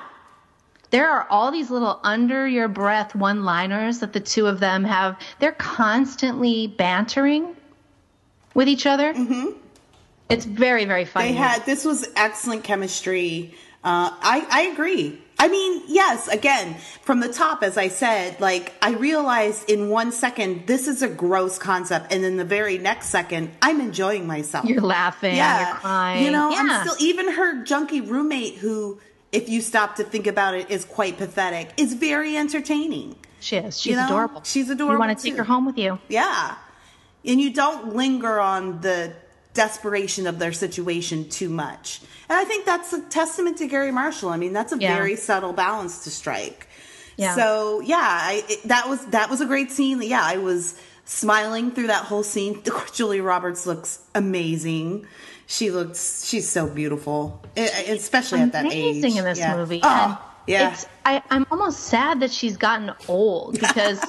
there are all these little under your breath one liners that the two of them have they're constantly bantering with each other mm-hmm. it's very very funny they had this was excellent chemistry. Uh, I I agree. I mean, yes. Again, from the top, as I said, like I realized in one second this is a gross concept, and then the very next second I'm enjoying myself. you're laughing yeah, you're crying You know, yeah. I'm still even her junkie roommate who. If you stop to think about it, is quite pathetic. Is very entertaining. she is she's you know, adorable she's adorable, you want to take her home with you Yeah. And you don't linger on the desperation of their situation too much. And I think that's a testament to Garry Marshall. I mean, that's a Yeah. very subtle balance to strike. Yeah. So, yeah, I, it, that was that was a great scene. Yeah, I was smiling through that whole scene. (laughs) Julia Roberts looks amazing. She looks she's so beautiful, e- especially at that age. amazing in this Yeah. movie. Oh, and yeah. It's I, I'm almost sad that she's gotten old (laughs) because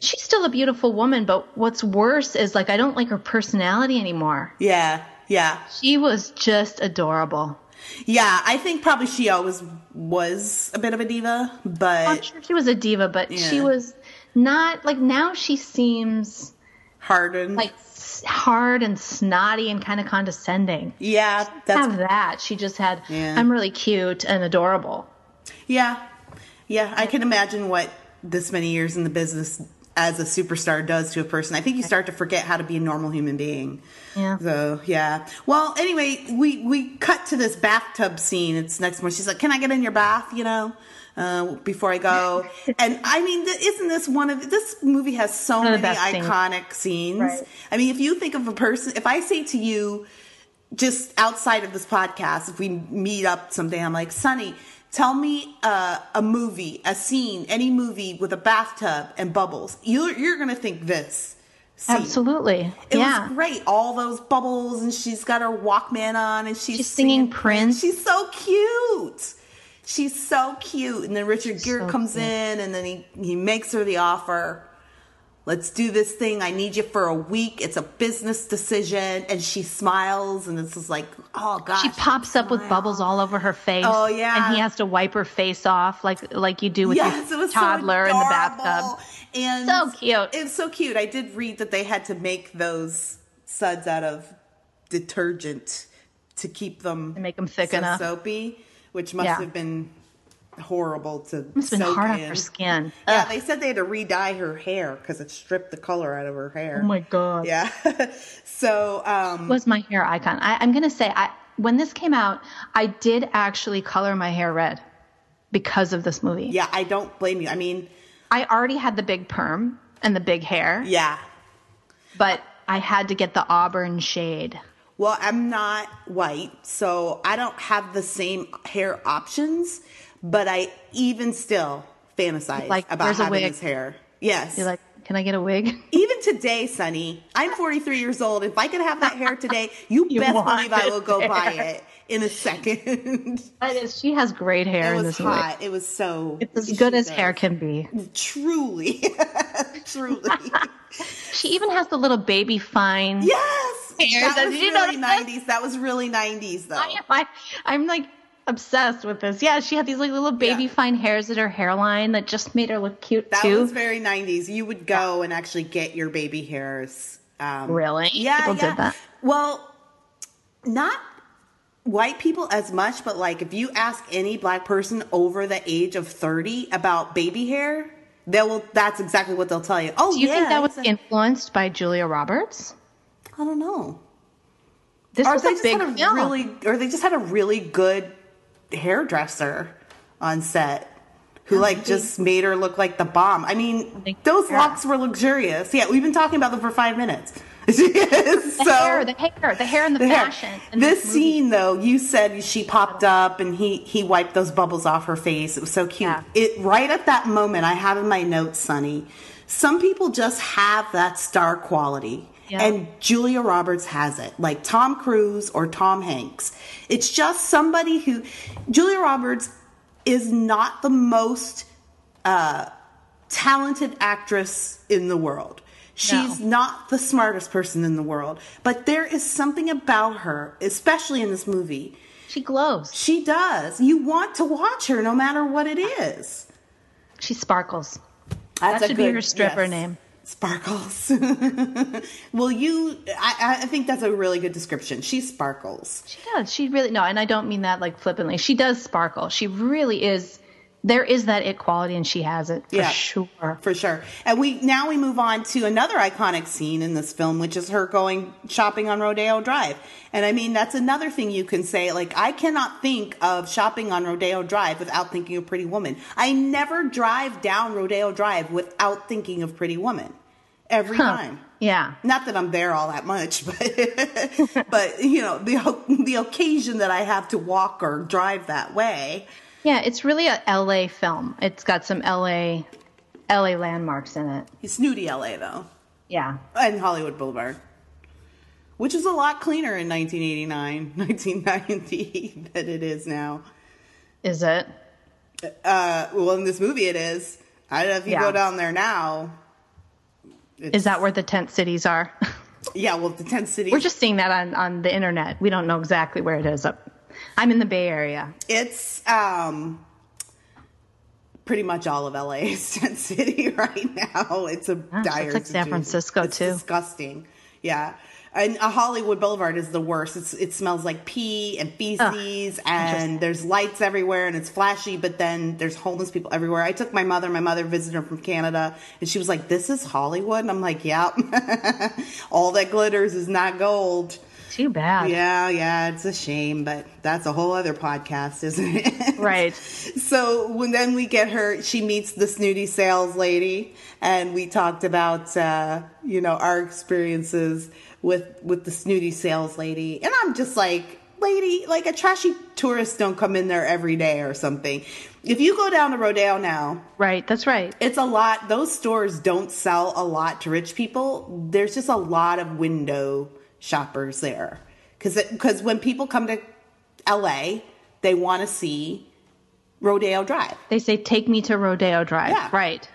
she's still a beautiful woman, but what's worse is like I don't like her personality anymore. yeah. Yeah. She was just adorable. Yeah, I think probably she always was a bit of a diva, but I'm sure she was a diva, but she was not like now she seems hardened. like hard and snotty and kind of condescending. yeah, that's Have that. She just had Yeah. I'm really cute and adorable. yeah, yeah. I can imagine what this many years in the business as a superstar does to a person. I think you start to forget how to be a normal human being. Yeah. So yeah. Well, anyway, we we cut to this bathtub scene. It's next morning. She's like, "Can I get in your bath?" You know. Uh, before I go, (laughs) and I mean, isn't this one of this movie has so many best scenes. iconic scenes? Right. I mean, if you think of a person, if I say to you, just outside of this podcast, if we meet up someday, I'm like, Sunny, tell me uh, a movie, a scene, any movie with a bathtub and bubbles. You're, you're going to think this. scene. Absolutely. It yeah. was great. All those bubbles, and she's got her Walkman on, and she's, She's singing Prince. She's so cute. She's so cute. And then Richard Gere So comes cute. in, and then he, he makes her the offer. Let's do this thing. I need you for a week. It's a business decision. And she smiles, and this is like, oh gosh. She pops up with bubbles all over her face. Oh, yeah. and he has to wipe her face off like like you do with yes, your toddler so in the bathtub. And So cute. It's so cute. I did read that they had to make those suds out of detergent to keep them To make them thick so enough. soapy, which must Yeah. have been horrible to It's been hard on her skin. Yeah, Ugh. they said they had to re-dye her hair because it stripped the color out of her hair. Oh my god. Yeah. (laughs) so, um, was my hair icon. I, I'm gonna say, I when this came out, I did actually color my hair red because of this movie. yeah, I don't blame you. I mean, I already had the big perm and the big hair, yeah. but I had to get the auburn shade. Well, I'm not white, so I don't have the same hair options, but I even still fantasize Like, about having wig. this hair. Yes. You're like, can I get a wig? (laughs) even today, Sunny, I'm 43 years old. If I could have that hair today, (laughs) you, You best believe I will go buy it in a second. (laughs) That is, she has great hair it in was hot. It was so. It's as good as does. hair can be. Truly. Truly. She even has the little baby fine. yes. Hairs. That was Did you know really that? 90s. That was really 90s, though. I, I, I'm like obsessed with this. Yeah, she had these like little baby Yeah. fine hairs at her hairline that just made her look cute That too. was very 90s. You would go and actually get your baby hairs. Um, Really? Yeah, People yeah. did that? Well, not white people as much, but like if you ask any black person over the age of 30 about baby hair, they will that's exactly what they'll tell you. Oh, Do you yeah, think that was a- influenced by Julia Roberts? I don't know. This or was they a big film. really or they just had a really good hairdresser on set who like just made her look like the bomb. I mean, those locks were luxurious. Yeah, we've been talking about them for five minutes. (laughs) so the hair, the hair, the hair, and the, the fashion. in This scene, though, you said she popped up and he he wiped those bubbles off her face. It was so cute. Yeah. It right at that moment, I have in my notes, Sunny. Some people just have that star quality. And Julia Roberts has it, like Tom Cruise or Tom Hanks. It's just somebody who, Julia Roberts is not the most uh, talented actress in the world. She's No. not the smartest person in the world, but there is something about her, especially in this movie. She glows. She does. You want to watch her no matter what it is. She sparkles. That's that should be her stripper yes. name. Sparkles. (laughs) well, you, I, I think that's a really good description. She sparkles. She does. She really no, and I don't mean that like flippantly. She does sparkle. She really is. There is that it quality, and she has it for Yeah. sure. For sure. And we now we move on to another iconic scene in this film, which is her going shopping on Rodeo Drive. And I mean, that's another thing you can say. Like, I cannot think of shopping on Rodeo Drive without thinking of Pretty Woman. I never drive down Rodeo Drive without thinking of Pretty Woman. Every time. Yeah. Not that I'm there all that much, (laughs) but (laughs) but you know the the occasion that I have to walk or drive that way. Yeah, it's really a LA film. It's got some LA LA landmarks in it. It's snooty LA though. Yeah. and Hollywood Boulevard, which is a lot cleaner in 1989, 1990 (laughs) than it is now. Is it? Uh, well, in this movie, it is. I don't know if you Yeah. go down there now. Is that where the tent cities are? (laughs) Yeah, well, the tent cities. We're just seeing that on, on the internet. We don't know exactly where it is. Up. I'm in the Bay Area. It's um, pretty much all of LA (laughs) tent city (laughs) right now. It's a so dire. it's like San. Francisco, It's too. Disgusting. Yeah. And a Hollywood Boulevard is the worst. It's, it smells like pee and feces, and there's lights everywhere, and it's flashy. But then there's homeless people everywhere. I took my mother. My mother visited her from Canada, and she was like, "This is Hollywood." And I'm like, "Yep, (laughs) all that glitters is not gold." Too bad. Yeah, yeah, it's a shame, but that's a whole other podcast, isn't it? (laughs) Right. So when then we get her, she meets the snooty sales lady, and we talked about uh, you know our experiences with with the snooty sales lady, and I'm just like, lady, like a trashy tourist don't come in there every day or something. If you go down to Rodeo now, Right. That's right. it's a lot. Those stores don't sell a lot to rich people. There's just a lot of window shoppers there, because because when people come to L.A., they want to see Rodeo Drive. They say, take me to Rodeo Drive. Yeah. Right.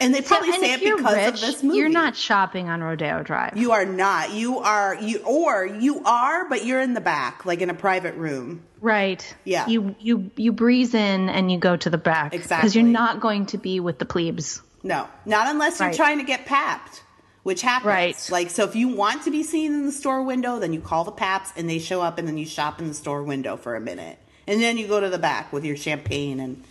And they probably and say it because rich, of this movie. You're not shopping on Rodeo Drive. You are not. You are. You or you are, but you're in the back, like in a private room. right. Yeah. You you you breeze in and you go to the back Exactly. because you're not going to be with the plebes. No, not unless you're Right. trying to get papped, which happens. Right. Like, so if you want to be seen in the store window, then you call the paps and they show up, and then you shop in the store window for a minute, and then you go to the back with your champagne and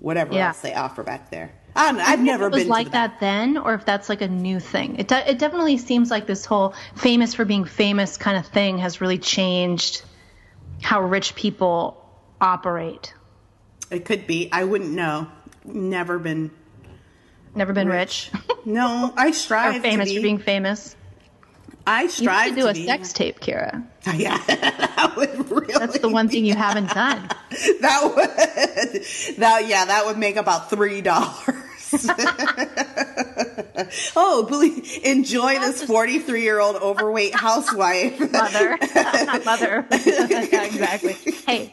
whatever Yeah. else they offer back there. I don't know. I've never If it was been like that then, or if that's like a new thing. It de- it definitely seems like this whole famous for being famous kind of thing has really changed how rich people operate. It could be. I wouldn't know. Never been. Never been rich, No, I (laughs) strive famous to be. for being famous. I strive should do to a be. sex tape, Kira. (laughs) Yeah, that would really. That's the one thing you haven't done. (laughs) that would that yeah that would make about three dollars (laughs) oh believe enjoy this 43 year old overweight housewife Mother, not mother. exactly. Hey,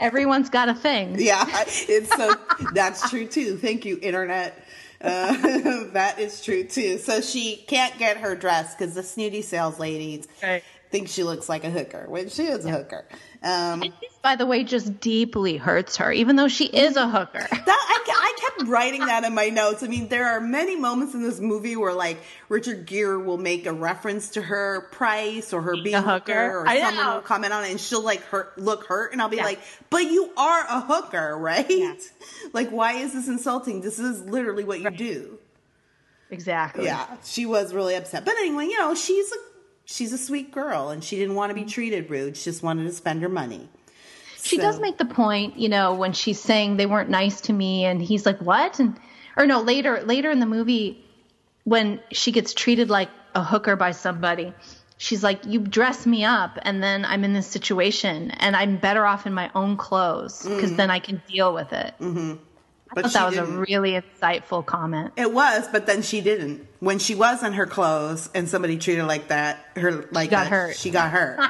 everyone's got a thing. yeah it's so that's true too thank you internet uh, (laughs) that is true too. So she can't get her dress because the snooty sales lady Right. thinks she looks like a hooker when she is a hooker um this by the way, just deeply hurts her, even though she is a hooker. (laughs) That I, I kept writing that in my notes. I mean, there are many moments in this movie where like Richard Gere will make a reference to her price or her being a hooker, hooker. or I someone know. will comment on it and she'll like hurt, look hurt, and I'll be Yeah. like, "But you are a hooker, (laughs) right? Yeah. Like, why is this insulting? This is literally what you do." Exactly. Yeah, she was really upset. But anyway, you know, she's a she's a sweet girl, and she didn't want Mm-hmm. to be treated rude. She just wanted to spend her money. She So- does make the point, you know, when she's saying they weren't nice to me and he's like, "What?" and or no, later later in the movie when she gets treated like a hooker by somebody, she's like, "You dress me up and then I'm in this situation and I'm better off in my own clothes because then I can deal with it." Mm. But I thought that was didn't. a really insightful comment. It was, but then she didn't. When she was in her clothes and somebody treated her like that, her like got that, hurt. She got hurt.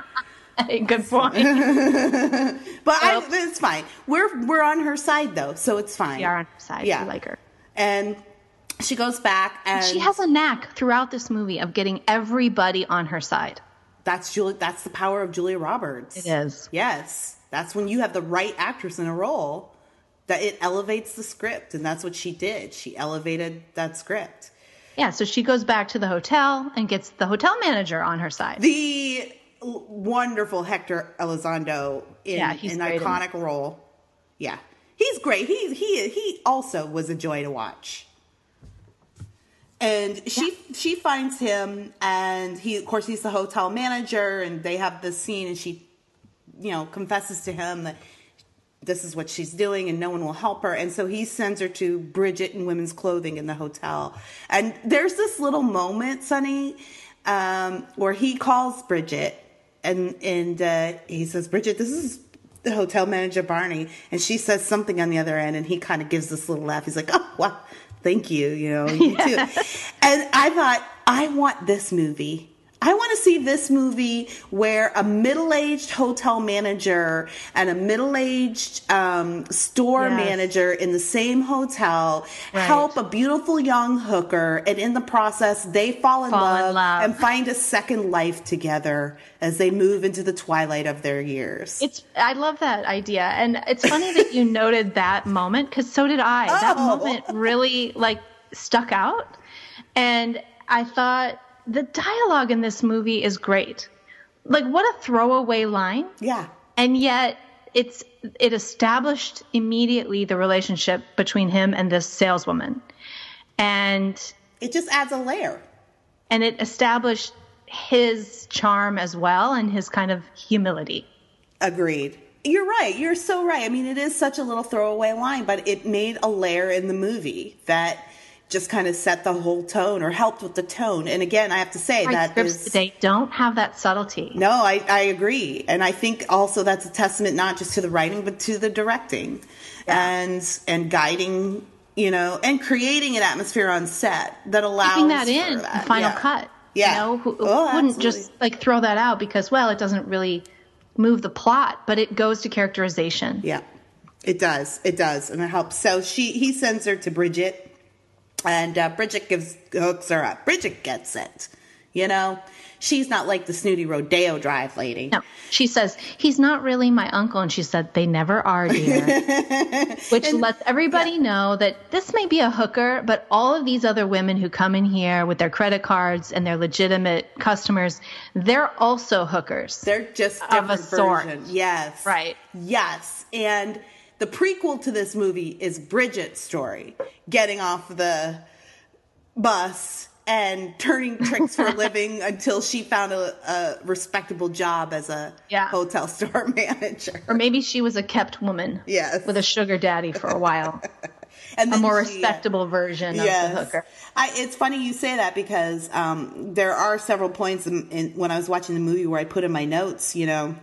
(laughs) Good point. (laughs) But I, it's fine. We're we're on her side though, so it's fine. we are on her side. Yeah. We like her. And she goes back and She has a knack throughout this movie of getting everybody on her side. that's Julie. That's the power of Julia Roberts. It is. Yes, that's when you have the right actress in a role that it elevates the script, and that's what she did. She elevated that script. Yeah, so she goes back to the hotel and gets the hotel manager on her side. The wonderful Hector Elizondo in Yeah, he's an great in iconic role. Yeah, he's great. He he he also was a joy to watch. And she she finds him, and he of course he's the hotel manager, and they have this scene, and she, you know, confesses to him that this is what she's doing and no one will help her. And so he sends her to bridget in women's clothing in the hotel. And there's this little moment sunny um, where he calls bridget and and uh, he says bridget this is the hotel manager barney. And she says something on the other end and he kind of gives this little laugh. He's like oh wow. Thank you you know you too. (laughs) And i thought i want this movie I want to see this movie where a middle-aged hotel manager and a middle-aged um, store Yes. manager in the same hotel Right. help a beautiful young hooker, and in the process, they fall in, Fall in love, love. and find a second life together as they move into the twilight of their years. It's I love that idea. And it's funny that you noted that moment cuz so did I. That Oh. moment really like stuck out. And I thought the dialogue in this movie is great. Like what a throwaway line. yeah, And yet it's it established immediately the relationship between him and this saleswoman. And it just adds a layer. and it established his charm as well and his kind of humility. Agreed. You're right. You're so right. I mean, it is such a little throwaway line, but it made a layer in the movie that just kind of set the whole tone or helped with the tone. And again, I have to say Right, that scripts is- today don't have that subtlety. no, I, I agree. And I think also that's a testament not just to the writing, but to the directing and, and guiding, you know, and creating an atmosphere on set that allows Keeping that in that. the final Yeah. cut. Yeah. You know, who, who Oh, wouldn't just like throw that out because, well, it doesn't really move the plot, but it goes to characterization. Yeah, it does. It does, and it helps. So she he sends her to Bridget, and uh, Bridget gives hooks her up. Bridget gets it. You know, she's not like the snooty Rodeo Drive lady. No, she says, he's not really my uncle. And she said, they never are, dear. (laughs) Which lets everybody know that this may be a hooker, but all of these other women who come in here with their credit cards and their legitimate customers, they're also hookers. They're just Of a different sort. Yes, Right. Yes, and the prequel to this movie is Bridget's story, getting off the bus and turning tricks for a (laughs) living until she found a, a respectable job as a Yeah. hotel store (laughs) manager. or maybe she was a kept woman Yes. with a sugar daddy for a while. (laughs) and a more she, uh, respectable version of the hooker. I, it's funny you say that because um, there are several points in, in, when I was watching the movie where I put in my notes, you know,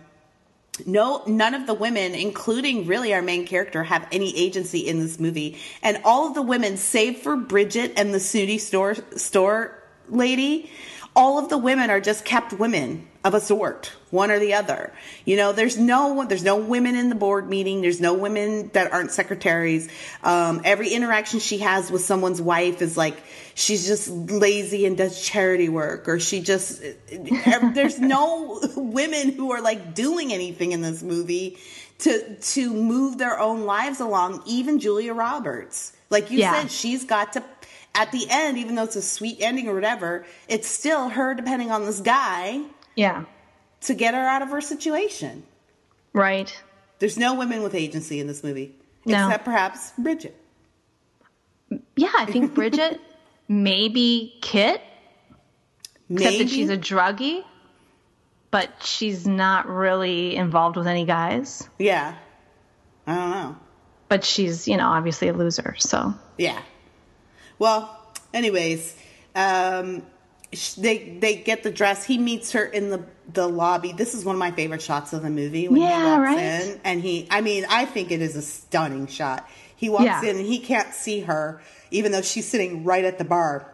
no, none of the women, including really our main character, have any agency in this movie, and all of the women, save for Bridget and the snooty store store lady, all of the women are just kept women of a sort, one or the other. You know, there's no there's no women in the board meeting. There's no women that aren't secretaries. Um, every interaction she has with someone's wife is like she's just lazy and does charity work, or she just (laughs) there's no women who are like doing anything in this movie to to move their own lives along. Even Julia Roberts, like you Yeah. said, she's got to. At the end, even though it's a sweet ending or whatever, it's still her depending on this guy Yeah. to get her out of her situation. Right. There's no women with agency in this movie, No. except perhaps Bridget. Yeah, I think Bridget, (laughs) maybe Kit, except that she's a druggie, but she's not really involved with any guys. yeah. I don't know. But she's, you know, obviously a loser. So Yeah. Well, anyways, um, they they get the dress. He meets her in the the lobby. This is one of my favorite shots of the movie when he Yeah, walks right? in, and he. I mean, I think it is a stunning shot. He walks Yeah. in and he can't see her, even though she's sitting right at the bar.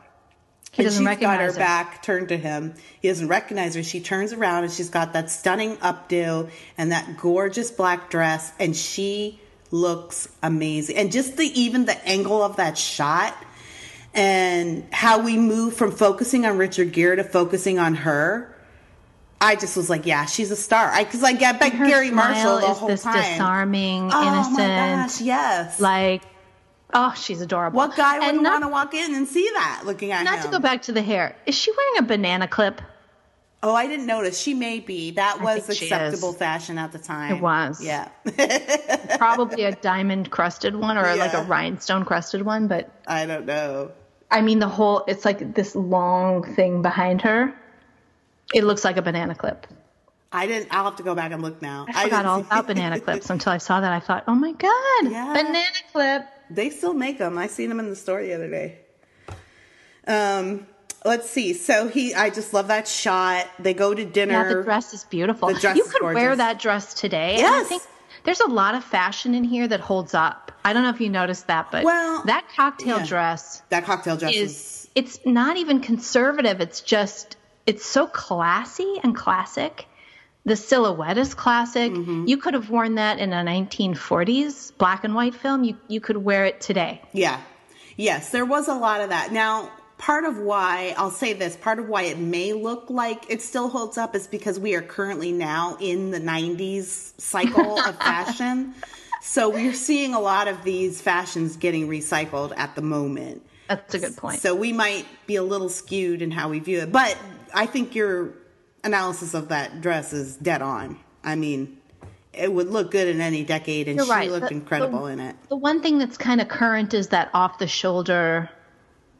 he and doesn't she's got her recognize her. back turned to him. He doesn't recognize her. She turns around and she's got that stunning updo and that gorgeous black dress, and she looks amazing. And just the even the angle of that shot and how we move from focusing on Richard Gere to focusing on her. I just was like, yeah, she's a star. I because I get back Her Garry Marshall the is whole this time. disarming, oh innocent, gosh, yes. like, oh, she's adorable. what guy wouldn't want to walk in and see that looking at her? Not him? to go back to the hair. Is she wearing a banana clip? Oh, I didn't notice. She may be. That was acceptable fashion at the time. It was. Yeah. Probably a diamond crusted one or like a rhinestone crusted one, but I don't know. I mean the whole it's like this long thing behind her. It looks like a banana clip. I didn't. I'll have to go back and look now. I forgot didn't all about banana (laughs) clips until I saw that. I thought, oh my god, Yeah. banana clip. They still make them. I seen them in the store the other day. Um, let's see. So he, I just love that shot. They go to dinner. Yeah, the dress is beautiful. The dress you could wear that dress today. and I Yes. think there's a lot of fashion in here that holds up. I don't know if you noticed that, but Well, that cocktail yeah. dress That cocktail dress is. is it's not even conservative. It's just it's so classy and classic. The silhouette is classic. Mm-hmm. You could have worn that in a 1940s black and white film. You you could wear it today. Yeah. Yes, there was a lot of that. Now, part of why, I'll say this, part of why it may look like it still holds up is because we are currently now in the 90s cycle of (laughs) fashion. So we're seeing a lot of these fashions getting recycled at the moment. That's a good point. So we might be a little skewed in how we view it. But I think your analysis of that dress is dead on. I mean, it would look good in any decade, and You're she right. looked The- incredible the- in it. The one thing that's kind of current is that off the shoulder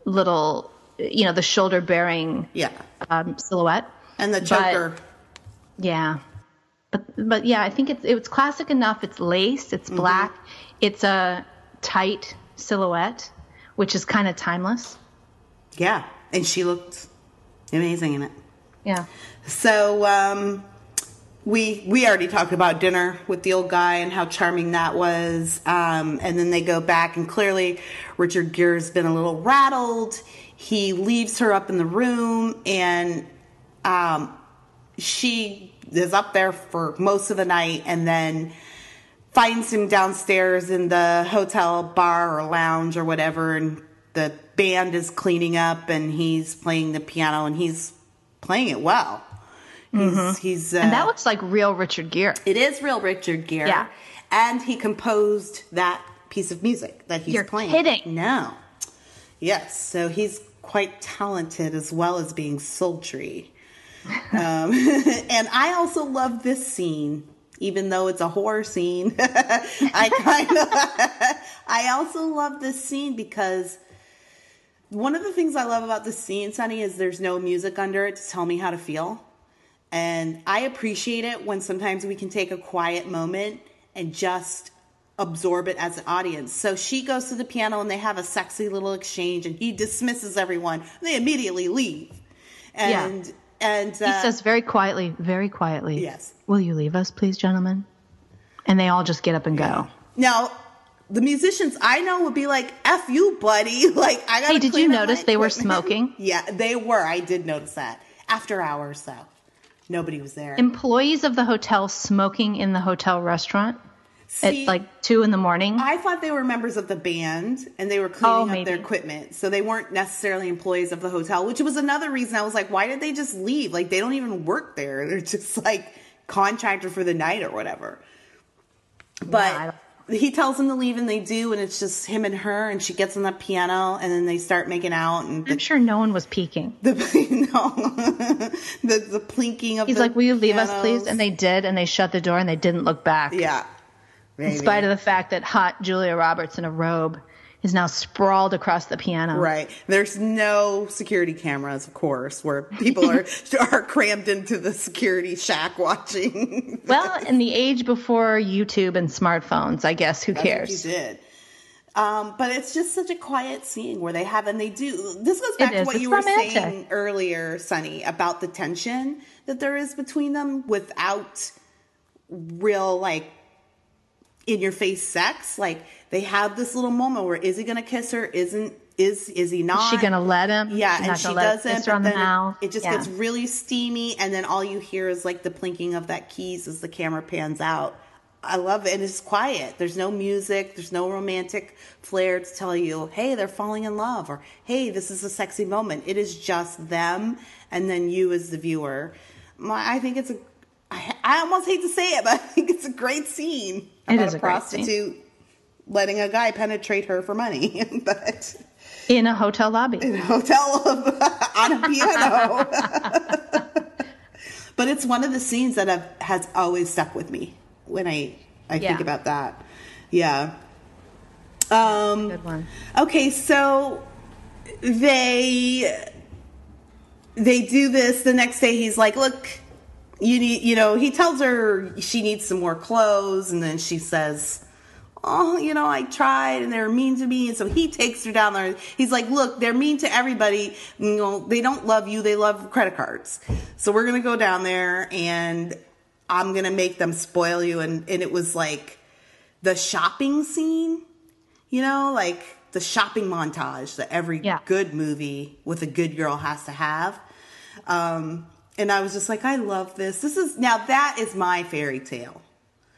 little you know, the shoulder bearing Yeah. um, silhouette. And the But- choker. Yeah. But but yeah, I think it's it's classic enough. It's lace, it's black, it's a tight silhouette, which is kind of timeless. yeah. And she looked amazing in it. Yeah. So um, we we already talked about dinner with the old guy and how charming that was. Um, and then they go back and clearly Richard Gere's been a little rattled. He leaves her up in the room and um, she is up there for most of the night and then finds him downstairs in the hotel bar or lounge or whatever and the band is cleaning up and he's playing the piano and he's playing it well he's, he's uh, And that looks like real Richard Gere. it is real richard gere Yeah. and he composed that piece of music that he's You're playing kidding. no yes so he's quite talented as well as being sultry um, (laughs) and I also love this scene, even though it's a horror scene. (laughs) I kind of, (laughs) I also love this scene because one of the things I love about this scene, Sunny, is there's no music under it to tell me how to feel. And I appreciate it when sometimes we can take a quiet moment and just absorb it as an audience. So she goes to the piano and they have a sexy little exchange and he dismisses everyone. They immediately leave. And and He uh, says very quietly, very quietly, Yes. Will you leave us, please, gentlemen? And they all just get up and go. Now, the musicians I know would be like, "F you, buddy!" (laughs) Like, I got. Hey, did you notice they were (laughs) smoking? yeah, they were. I did notice that after hours, though. Nobody was there. Employees of the hotel smoking in the hotel restaurant See, at like two in the morning. I thought they were members of the band and they were cleaning Oh, up their equipment, so they weren't necessarily employees of the hotel. Which was another reason I was like, "Why did they just leave? Like, they don't even work there. They're just like contractor for the night or whatever." But don't- he tells them to leave and they do, and it's just him and her, and she gets on the piano, and then they start making out, and I'm sure no one was peeking. the (laughs) no, the the plinking of He's like, "Will you leave us, please?" And they did, and they shut the door and they didn't look back. yeah, In spite of the fact that hot Julia Roberts in a robe is now sprawled across the piano. Right. There's no security cameras, of course, where people are (laughs) are crammed into the security shack watching. (laughs) Well, in the age before YouTube and smartphones, I guess who cares? you did. Um, but it's just such a quiet scene where they have, and they do. This goes back to what It's you were saying earlier, Sunny, about the tension that there is between them without real, like, in your face sex. Like, they have this little moment where is he going to kiss her? Isn't, is, is he not? Is she gonna let him? Yeah, She's and she doesn't. kiss her but on the then it- mouth. It, just Yeah. gets really steamy, and then all you hear is like the plinking of that keys as the camera pans out. I love it, and it's quiet. There's no music. There's no romantic flair to tell you, "Hey, they're falling in love," or "Hey, this is a sexy moment." It is just them, and then you as the viewer. My, I think it's a. I, I almost hate to say it, but (laughs) I think it's a great scene. It about is a prostitute letting a guy penetrate her for money, (laughs) but In a hotel lobby. in a hotel (laughs) on a piano. (laughs) but it's one of the scenes that have, has always stuck with me when I I think about that. Yeah. Um, Good one. Okay, so they they do this the next day he's like look you need you know he tells her she needs some more clothes and then she says oh you know i tried and they were mean to me. And so he takes her down there. He's like look they're mean to everybody. You know they don't love you. They love credit cards. So we're gonna go down there and i'm gonna make them spoil you. And, and it was like the shopping scene you know, like the shopping montage that every Yeah. good movie with a good girl has to have. Um, and I was just like, I love this. This is now that is my fairy tale.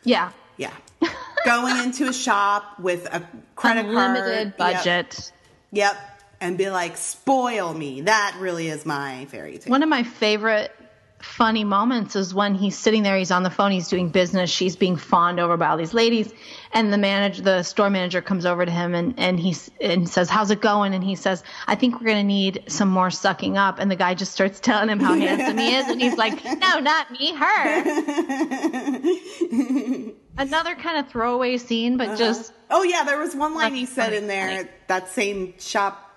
Yeah. Yeah. (laughs) Going into a shop with a credit Unlimited card. Yep. budget. Yep. And be like, spoil me. That really is my fairy tale. One of my favorite funny moments is when he's sitting there, he's on the phone, he's doing business, she's being fawned over by all these ladies, and the manager, the store manager, comes over to him and and he and says, "How's it going?" And he says, "I think we're gonna need some more sucking up." And the guy just starts telling him how handsome he is, and he's like, "No, not me, her." (laughs) Another kind of throwaway scene, but just Oh yeah, there was one line he said funny, in there. funny. That same shop,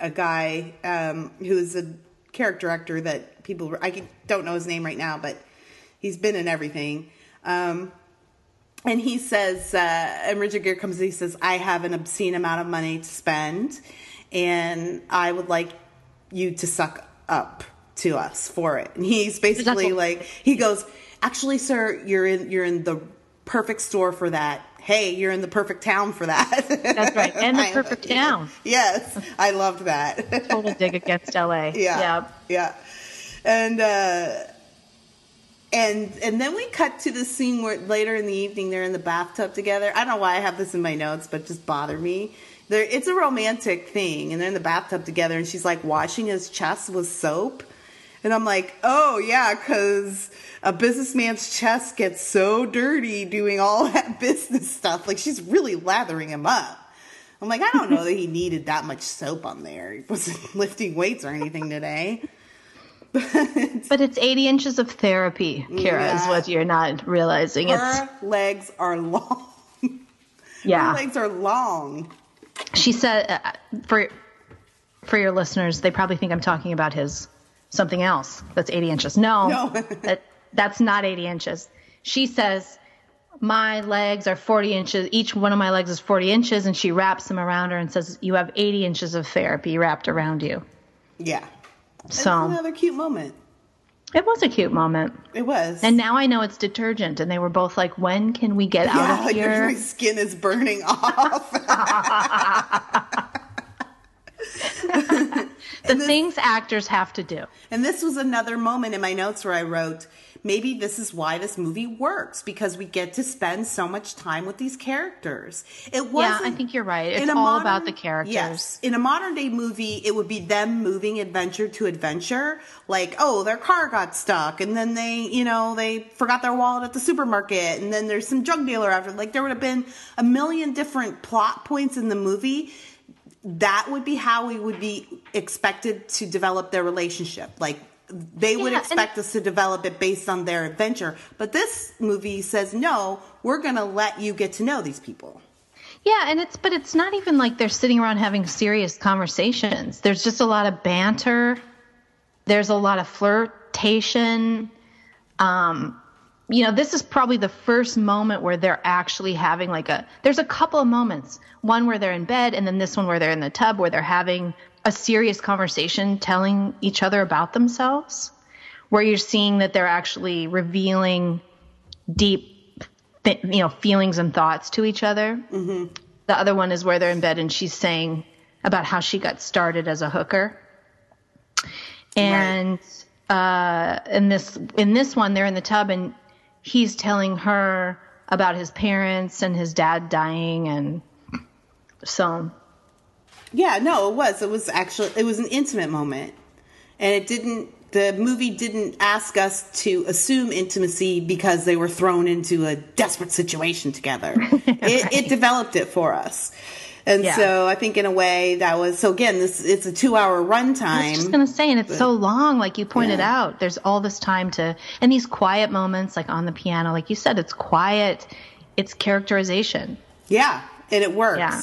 a guy um, who's a character actor that people I can- don't know his name right now, but he's been in everything. Um, and he says, uh, and Richard Gere comes. and He says, "I have an obscene amount of money to spend, and I would like you to suck up to us for it." And he's basically like, he goes, "Actually, sir, you're in you're in the perfect store for that. Hey, you're in the perfect town for that." that's right, and the (laughs) perfect town. Yes, I loved that. Total dig against LA. (laughs) Yeah. Yeah. And uh and and then we cut to the scene where later in the evening they're in the bathtub together. I don't know why I have this in my notes, but just bother me. There it's a romantic thing and they're in the bathtub together and she's like washing his chest with soap. And I'm like, "Oh, yeah, cuz a businessman's chest gets so dirty doing all (laughs) that business stuff. Like she's really lathering him up." I'm like, I don't know that he needed that much soap on there. He wasn't (laughs) lifting weights or anything today. But it's 80 inches of therapy, Kira, is what you're not realizing. It's Her legs are long. Her yeah. legs are long. She said uh, for for your listeners, they probably think I'm talking about his something else that's 80 inches. No, No. that, that's not 80 inches. She says my legs are 40 inches. Each one of my legs is 40 inches, and she wraps them around her and says, "You have 80 inches of therapy wrapped around you." Yeah. So another cute moment. it was a cute moment. It was. And now I know it's detergent, and they were both like, "When can we get yeah, out of like (laughs) here?" my skin is burning off. (laughs) (laughs) the this- things actors have to do. And this was another moment in my notes where I wrote, maybe this is why this movie works because we get to spend so much time with these characters. It wasn't. I think you're right. It's all modern- about the characters. Yes, in a modern day movie, it would be them moving adventure to adventure. Like, oh, their car got stuck, and then they, you know, they forgot their wallet at the supermarket, and then there's some drug dealer after. Like, there would have been a million different plot points in the movie that would be how we would be expected to develop their relationship. Like they would Yeah, and- expect us to develop it based on their adventure. But this movie says, no, we're going to let you get to know these people. Yeah, and it's but it's not even like they're sitting around having serious conversations. There's just a lot of banter. There's a lot of flirtation. Um, you know, this is probably the first moment where they're actually having like a. There's a couple of moments. One where they're in bed, and then this one where they're in the tub, where they're having a serious conversation, telling each other about themselves. Where you're seeing that they're actually revealing deep, th- you know, feelings and thoughts to each other. The other one is where they're in bed and she's saying about how she got started as a hooker. And uh, in this in this one, they're in the tub and he's telling her about his parents and his dad dying and so Yeah, no, it was. It was actually it was an intimate moment, and it didn't. The movie didn't ask us to assume intimacy because they were thrown into a desperate situation together. (laughs) it, it developed it for us, and Yeah. so I think in a way that was so. Again, this it's a two-hour runtime. I was just gonna say, and it's so long, like you pointed Yeah. out. There's all this time to, and these quiet moments, like on the piano, like you said, it's quiet. It's characterization. Yeah, and it works. Yeah.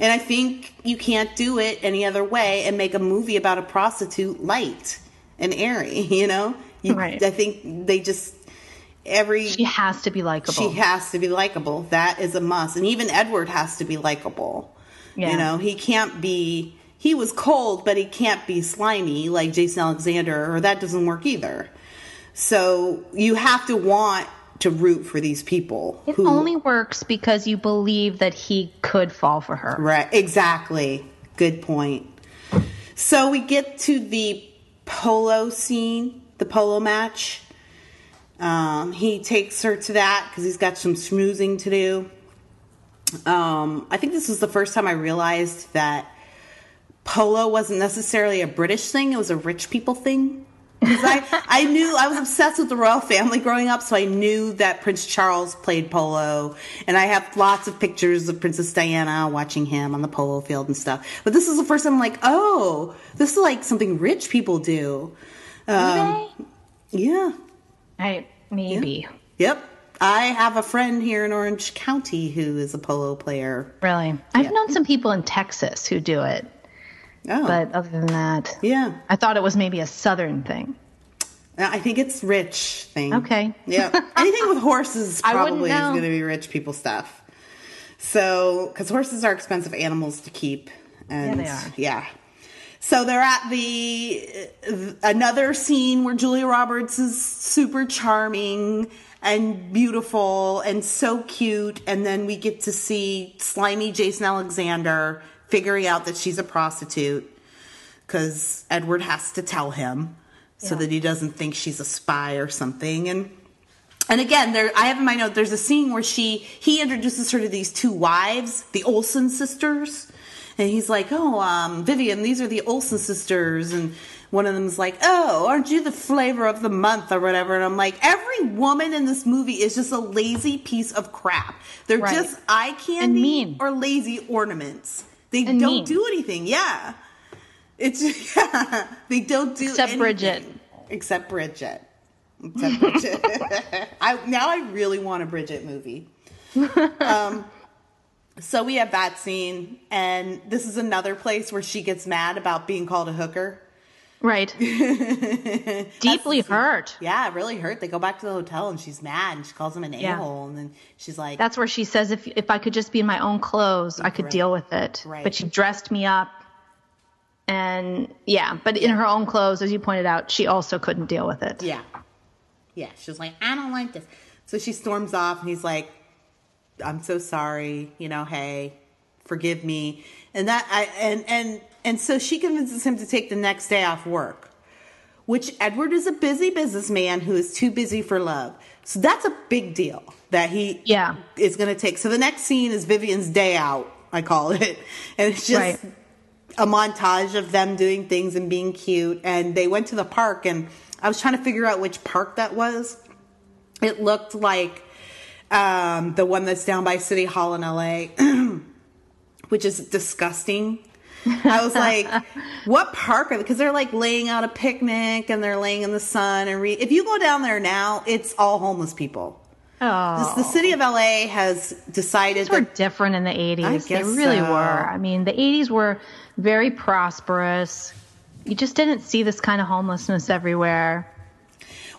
And I think you can't do it any other way and make a movie about a prostitute light and airy, (laughs) you know? You, Right. I think they just every She has to be likable. she has to be likable. That is a must. And even Edward has to be likable. Yeah. You know, he can't be he was cold, but he can't be slimy like Jason Alexander, or that doesn't work either. So you have to want to root for these people It only works because you believe that he could fall for her. Right, exactly. Good point. So we get to the polo scene, the polo match. Um, he takes her to that because he's got some schmoozing to do. Um, I think this was the first time I realized that polo wasn't necessarily a British thing; it was a rich people thing. Because I, (laughs) I knew I was obsessed with the royal family growing up, so I knew that Prince Charles played polo, and I have lots of pictures of Princess Diana watching him on the polo field and stuff. But this is the first time I'm like, oh, this is like something rich people do. Um, yeah. I maybe. Yep. I have a friend here in Orange County who is a polo player. Really. I've Yeah. known some people in Texas who do it, Oh, but other than that, yeah. I thought it was maybe a southern thing. Uh, I think it's rich thing. Okay. Yeah. (laughs) Anything with horses probably is going to be rich people stuff. So, because horses are expensive animals to keep. And are. Yeah. So they're at the another scene where Julia Roberts is super charming and beautiful and so cute, and then we get to see slimy Jason Alexander figuring out that she's a prostitute because Edward has to tell him so Yeah. that he doesn't think she's a spy or something. And and again, there I have in my note there's a scene where she he introduces her to these two wives, the Olsen sisters. And he's like, "Oh, um, Vivian, these are the Olsen sisters." And one of them's like, "Oh, aren't you the flavor of the month or whatever?" And I'm like, "Every woman in this movie is just a lazy piece of crap. They're Right. just eye candy or lazy ornaments. They And don't mean. do anything. Yeah, it's (laughs) yeah, they don't do Except anything. Bridget. Except Bridget. Except Bridget. (laughs) I now I really want a Bridget movie. (laughs) Um, so we have that scene, and this is another place where she gets mad about being called a hooker. Right. (laughs) Deeply hurt. Yeah, really hurt. They go back to the hotel, and she's mad, and she calls him an Yeah. a-hole, and then she's like, That's where she says, if if I could just be in my own clothes, I could Right. deal with it. Right. But she dressed me up. And yeah, but in her own clothes, as you pointed out, she also couldn't deal with it. Yeah. Yeah. She was like, I don't like this. So she storms off and he's like, I'm so sorry, you know, hey, forgive me. And that I and and And so she convinces him to take the next day off work, which Edward is a busy businessman who is too busy for love. So that's a big deal that he Yeah. is going to take. So the next scene is Vivian's day out, I call it. (laughs) And it's just Right. a montage of them doing things and being cute. And they went to the park, and I was trying to figure out which park that was. It looked like um, the one that's down by City Hall in LA, (clears throat) which is disgusting. I was like, (laughs) what park are they? Because they're like laying out a picnic and they're laying in the sun and read. If you go down there now, it's all homeless people. Oh, The city of LA has decided These were that different in the 80s. I they really so. were. I mean, the 80s were very prosperous. You just didn't see this kind of homelessness everywhere.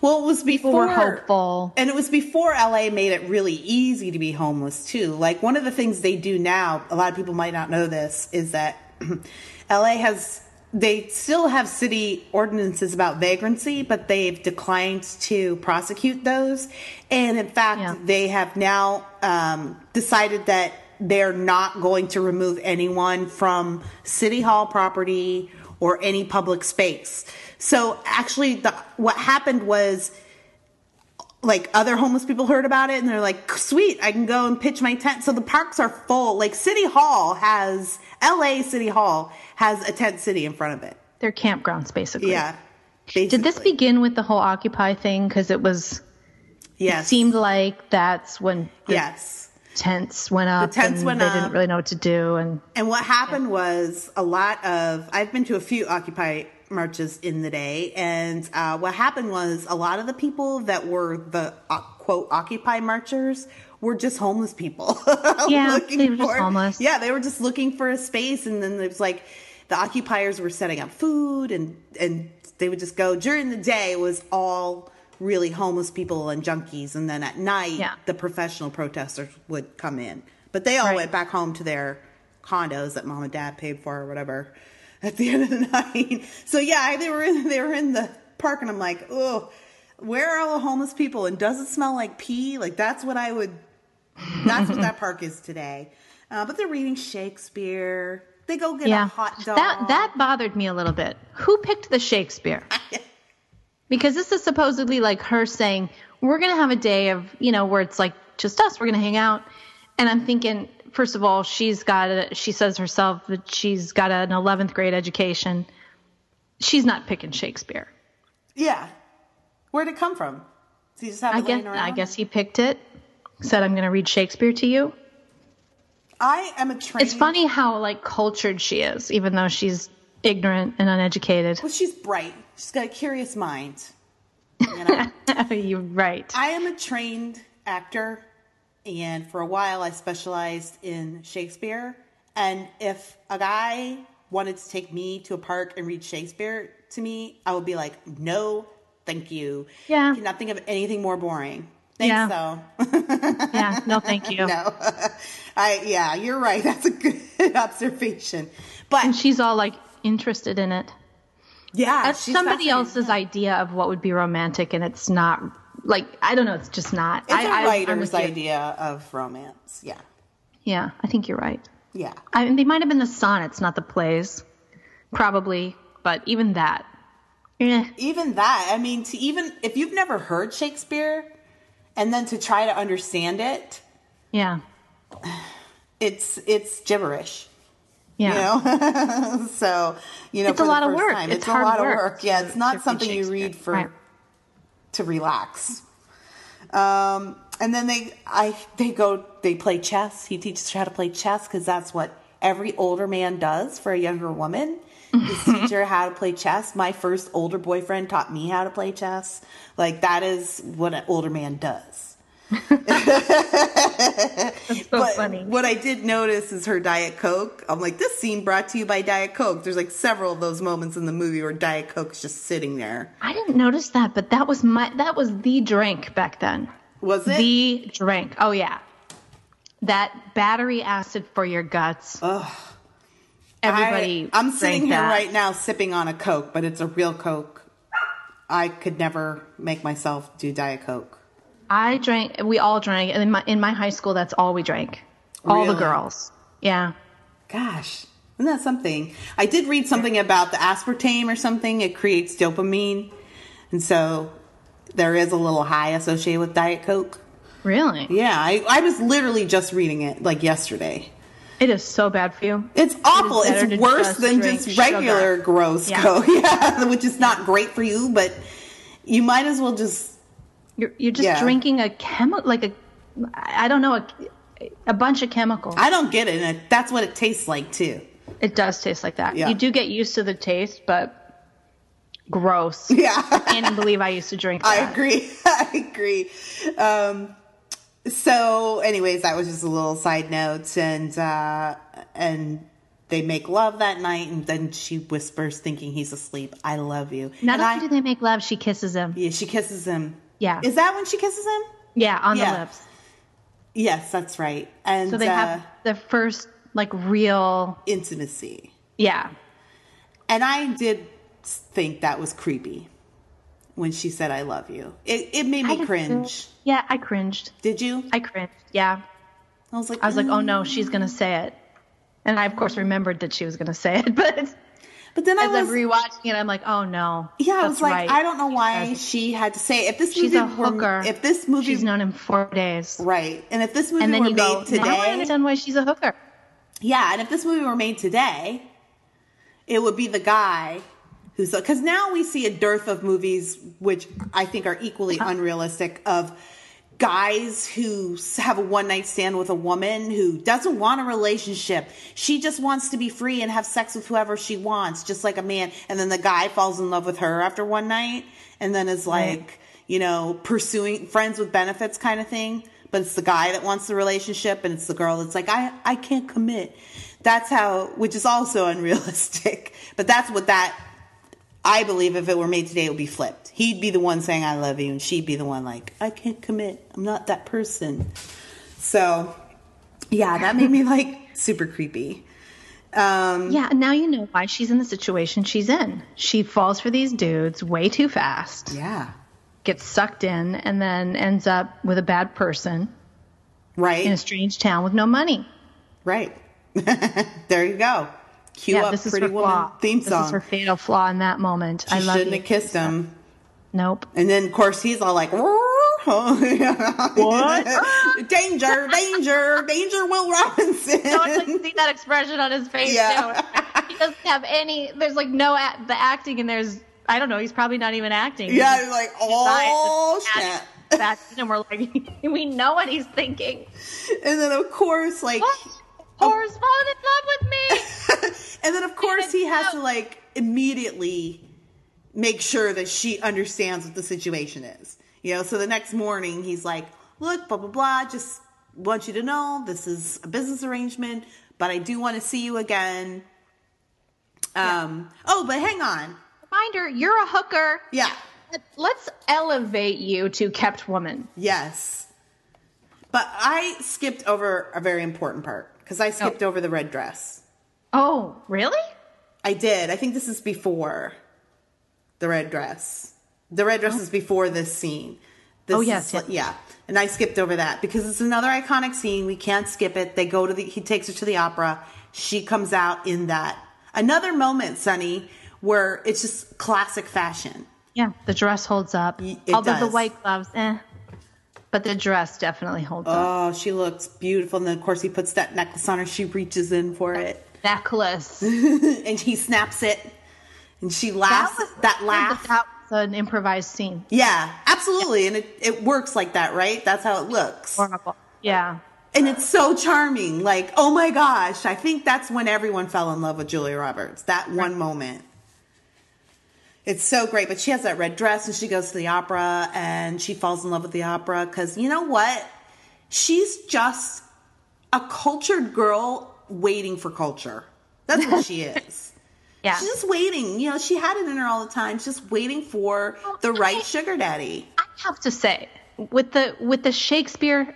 Well, it was People before were hopeful. And it was before LA made it really easy to be homeless too. Like one of the things they do now, a lot of people might not know this, is that (clears throat) LA has they still have city ordinances about vagrancy, but they've declined to prosecute those. And in fact, Yeah. they have now um, decided that they're not going to remove anyone from city hall property or any public space. So actually, the, what happened was like other homeless people heard about it and they're like, sweet, I can go and pitch my tent. So the parks are full. Like City Hall has, LA City Hall has a tent city in front of it. They're campgrounds, basically. Yeah. Did this begin with the whole Occupy thing? Because it was Yes. seemed like that's when yes. Tents went up. tents and went they up. didn't really know what to do. And And what happened was a lot of I've been to a few Occupy marches in the day, and uh, what happened was a lot of the people that were the uh, quote Occupy marchers were just homeless people. (laughs) Yeah, they were just homeless. Yeah, they were just looking for a space, and then it was like the occupiers were setting up food, and and they would just go during the day. It was all really homeless people and junkies, and then at night Yeah. the professional protesters would come in. But they all Right. went back home to their condos that mom and dad paid for or whatever (laughs) at the end of the night. So yeah, they were in they were in the park and I'm like, oh, where are all the homeless people? And does it smell like pee? Like that's what I would that's what that park is today. Uh, but they're reading Shakespeare. They go get yeah, a hot dog. that that bothered me a little bit. Who picked the Shakespeare? (laughs) because this is supposedly like her saying we're going to have a day of you know where it's like just us we're going to hang out. And i'm thinking first of all she's got a she says herself that she's got an 11th grade education. She's not picking shakespeare. Yeah. Where'd it come from? So you just have i guess i guess he picked it said i'm going to read shakespeare to you. I am a trained it's funny how like cultured she is even though she's ignorant and uneducated Well, she's bright. She's got a curious mind. You (laughs) know? you're right I am a trained actor, and for a while I specialized in Shakespeare. And if a guy wanted to take me to a park and read Shakespeare to me, I would be like, no, thank you. Yeah. Cannot think of anything more boring. Thanks, Yeah. though. (laughs) yeah no thank you no. (laughs) I yeah, you're right. That's a good observation. But and she's all like interested in it yeah, That's somebody else's idea of what would be romantic, and it's not like I don't know. It's just not. It's I, a I- writer's you. idea of romance. Yeah. Yeah, I think you're right. Yeah. I mean, they might have been the sonnets, not the plays, probably. But even that, eh, even that i mean to even if you've never heard shakespeare and then to try to understand it yeah, (sighs) it's it's gibberish yeah. you know? (laughs) So you know It's a lot of work. time, It's it's, a lot work of work yeah it's not something you read for Right. to relax. Um and then they i they go they play chess. He teaches her how to play chess because that's what every older man does for a younger woman is (laughs) teach her how to play chess. My first older boyfriend taught me how to play chess. Like that is what an older man does That's so but funny. what I did notice is her Diet Coke. I'm like, this scene brought to you by Diet Coke. There's like several of those moments in the movie where Diet Coke's just sitting there. I didn't notice that, but that was my that was the drink back then. Was it? The drink. Oh yeah, that battery acid for your guts. Ugh. Everybody. I, am sitting here that. right now sipping on a Coke, but it's a real Coke. I could never make myself do Diet Coke. I drank. We all drank, and in my in my high school, that's all we drank. All the girls. Yeah. Gosh, Isn't that something? I did read something about the aspartame or something. It creates dopamine. And so there is a little high associated with Diet Coke. Really? Yeah, I, I was literally just reading it like yesterday. It is so bad for you. It's awful. better It's worse just than just regular sugar. gross Yeah. Coke. (laughs) Yeah, which is not great for you, but you might as well just You're you're just Yeah. drinking a chemical like a I don't know a, a bunch of chemicals. I don't get it. And it- that's what it tastes like too. it does taste like that. Yeah. You do get used to the taste, but gross. (laughs) Yeah. I can't believe I used to drink that. I agree. (laughs) I agree. Um, so, anyways, that was just a little side note, and uh, and they make love that night, and then she whispers, thinking he's asleep, "I love you." Not and only I, do they make love, she kisses him. yeah, she kisses him. Yeah. is that when she kisses him? Yeah, on Yeah. the lips. Yes, that's right. And So they uh, have the first like real intimacy, yeah. and I did think that was creepy when she said, "I love you." It it made me cringe. Yeah, I cringed. Did you? I cringed. Yeah. I was like, I was like, "Mm." oh no, she's gonna say it. And I of course remembered that she was gonna say it, (laughs) but But then I was I'm rewatching it, I'm like, oh no. Yeah, I was like, right. I don't know why she had to say if this She's movie a were, hooker. if this movie She's known him four days. right, and if this movie And then were you made go, today, now I understand why she's a hooker. yeah, and if this movie were made today, it would be the guy who's because now we see a dearth of movies which I think are equally Uh-huh. unrealistic of guys who have a one night stand with a woman who doesn't want a relationship. She just wants to be free and have sex with whoever she wants, just like a man. And then the guy falls in love with her after one night and then is like, you know, pursuing friends with benefits kind of thing. But it's the guy that wants the relationship and it's the girl that's like, I, I can't commit. That's how, which is also unrealistic. (laughs) But that's what that I believe if it were made today, it would be flipped. He'd be the one saying "I love you," and she'd be the one like, "I can't commit. I'm not that person." So, yeah, that made me (laughs) like super creepy. Um, Yeah, and now you know why she's in the situation she's in. She falls for these dudes way too fast, yeah, gets sucked in, and then ends up with a bad person right, in a strange town with no money. right. (laughs) there you go. Cue yeah, up this is Pretty her Woman flaw. theme song. This is her fatal flaw in that moment. she I love it. shouldn't you. have kissed him. Nope. And then, of course, he's all like, What? (laughs) danger, danger, danger, Will Robinson. I would like to see that expression on his face Yeah. He doesn't have any. There's like no act, the acting, and there's I don't know. He's probably not even acting. Yeah, he's like, oh, to snap. act That and we're like, (laughs) we know what he's thinking. And then, of course, like, What? Horror's falling in love with me. (laughs) and then of course he has to like immediately make sure that she understands what the situation is. You know, so the next morning he's like, "Look, blah blah blah. Just want you to know this is a business arrangement, but I do want to see you again." Um. Oh, but hang on. Reminder: You're a hooker. Yeah. Let's elevate you to kept woman. Yes. But I skipped over a very important part because I skipped over the red dress. Oh, really? I did. I think this is before the red dress. The red dress is before this scene. This Oh, yes, is- yeah. And I skipped over that because it's another iconic scene. We can't skip it. They go to the. He takes her to the opera. She comes out in that. Another moment, Sunny, where it's just classic fashion. Yeah, the dress holds up. It Although the white gloves, eh. But the dress definitely holds up. Oh, she looks beautiful. And then of course he puts that necklace on her. She reaches in for it, Necklace. (laughs) and he snaps it, and she laughs. That, good laugh. That was an improvised scene. Yeah, absolutely. And it, it works like that, right? That's how it looks. Horrible. Yeah. And it's so charming. Like, oh my gosh, I think that's when everyone fell in love with Julia Roberts. That one moment. It's so great. But she has that red dress and she goes to the opera and she falls in love with the opera because you know what? She's just a cultured girl waiting for culture. That's what she (laughs) is. Yeah. She's just waiting. You know, she had it in her all the time. She's just waiting for the right sugar daddy. I have to say, with the with the Shakespeare,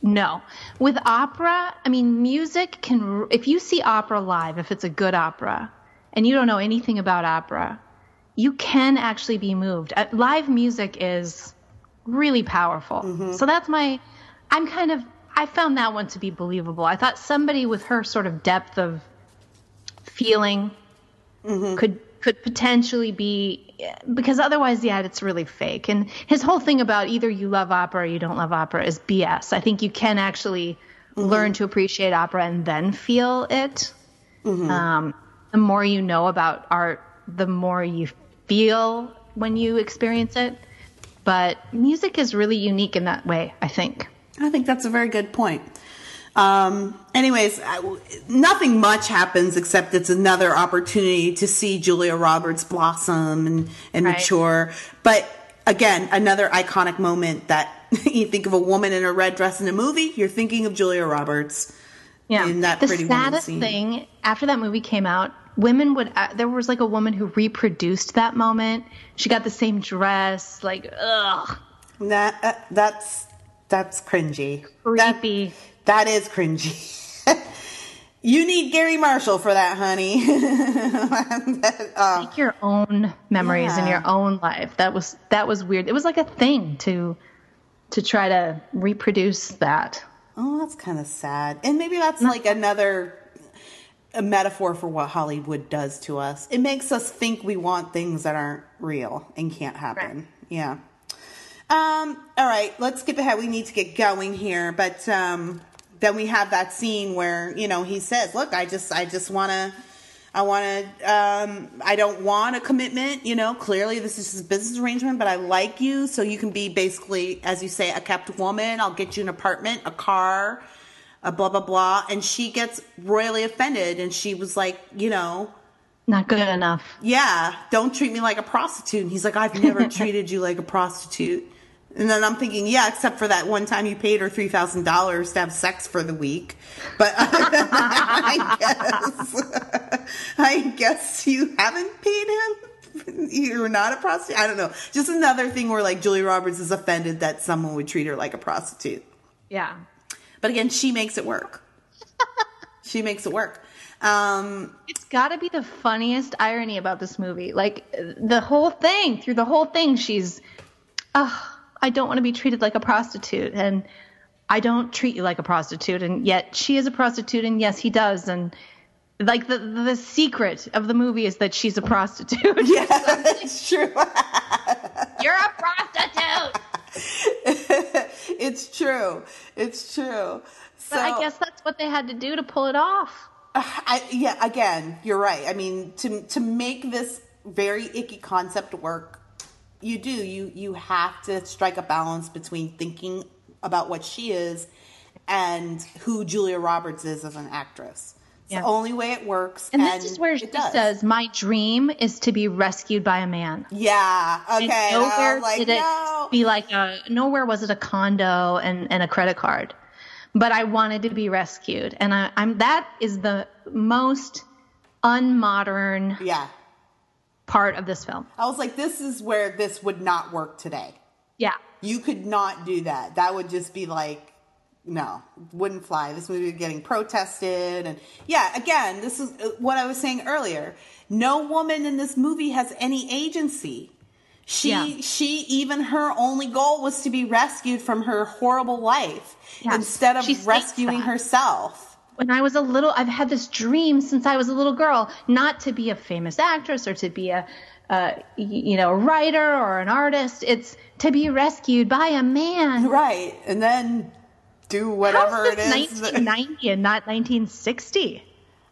no. With opera, I mean, music can. If you see opera live, if it's a good opera, and you don't know anything about opera, you can actually be moved. Uh, live music is really powerful. So that's my. I'm kind of. I found that one to be believable. I thought somebody with her sort of depth of feeling could could potentially be because otherwise yeah it's really fake and his whole thing about either you love opera or you don't love opera is bs i think you can actually learn to appreciate opera and then feel it um, the more you know about art the more you feel when you experience it but music is really unique in that way i think I think that's a very good point. Um, anyways, I, nothing much happens except it's another opportunity to see Julia Roberts blossom and, and Right. mature. But again, another iconic moment that (laughs) you think of a woman in a red dress in a movie, you're thinking of Julia Roberts. Yeah. in that the Pretty Woman saddest scene. thing after that movie came out, women would. Uh, there was like a woman who reproduced that moment. She got the same dress. Like, ugh, That, uh, that's that's cringy. That- creepy. that is cringy. (laughs) you need Garry Marshall for that, honey. (laughs) Make your own memories in your own life. That was that was weird. It was like a thing to to try to reproduce that. Oh, that's kind of sad. And maybe that's like another a metaphor for what Hollywood does to us. It makes us think we want things that aren't real and can't happen. Right. Yeah. Um, all right, let's skip ahead. We need to get going here, but um then we have that scene where, you know, he says, "Look, I just I just want to I want to um I don't want a commitment, you know, clearly this is just a business arrangement, but I like you so you can be basically as you say a kept woman. I'll get you an apartment, a car, a blah blah blah." And she gets royally offended and she was like, you know, Not good enough. yeah, don't treat me like a prostitute. And he's like, I've never (laughs) treated you like a prostitute. And then I'm thinking, yeah, except for that one time you paid her three thousand dollars to have sex for the week. But I guess (laughs) I guess you haven't paid him. You're not a prostitute. I don't know. Just another thing where like Julia Roberts is offended that someone would treat her like a prostitute. Yeah. But again, she makes it work. (laughs) she makes it work. Um, It's got to be the funniest irony about this movie. Like the whole thing, through the whole thing, she's, oh, I don't want to be treated like a prostitute, and I don't treat you like a prostitute, and yet she is a prostitute, and yes, he does, and like the the secret of the movie is that she's a prostitute. (laughs) yeah, that's true. (laughs) You're a prostitute. (laughs) it's true. It's true. So But I guess that's what they had to do to pull it off. (sighs) I, yeah, again, you're right. I mean, to to make this very icky concept work, you do you you have to strike a balance between thinking about what she is and who Julia Roberts is as an actress. It's Yeah. the only way it works. And, this is where it she does. says, "My dream is to be rescued by a man." "Yeah, okay." And and nowhere like, did it no. be like a nowhere was it a condo and, and a credit card. But I wanted to be rescued. And I, I'm that is the most unmodern Yeah, part of this film. I was like, this is where this would not work today. Yeah. You could not do that. That would just be like, no, wouldn't fly. This movie getting protested. And yeah, again, this is uh, what I was saying earlier. No woman in this movie has any agency. She, Yeah. she, even her only goal was to be rescued from her horrible life Yes. instead of She rescuing herself. When I was a little I've had this dream since I was a little girl, not to be a famous actress or to be a uh, you know, a writer or an artist. It's to be rescued by a man. Right. And then do whatever it is. 1990 and not 1960?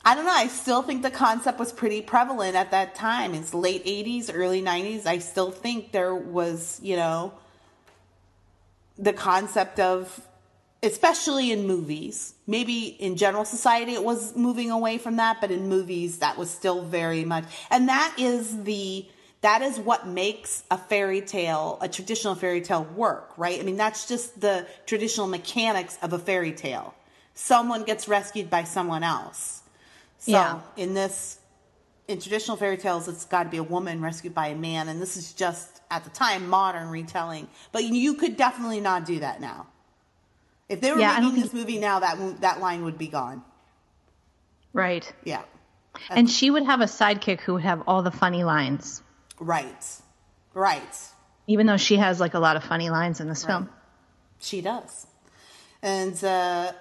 I don't know. I still think the concept was pretty prevalent at that time. It's late 80s, early 90s. I still think there was, you know, the concept of, especially in movies, maybe in general society it was moving away from that, but in movies that was still very much. And that is the, that is what makes a fairy tale, a traditional fairy tale work, right? I mean, that's just the traditional mechanics of a fairy tale. Someone gets rescued by someone else. So Yeah. in this, in traditional fairy tales, it's got to be a woman rescued by a man, and this is just at the time modern retelling. But you could definitely not do that now. If they were Yeah, making this movie now, that that line would be gone. Right. Yeah, And she would have a sidekick who would have all the funny lines, right, right. even though she has like a lot of funny lines in this film. She does, and uh,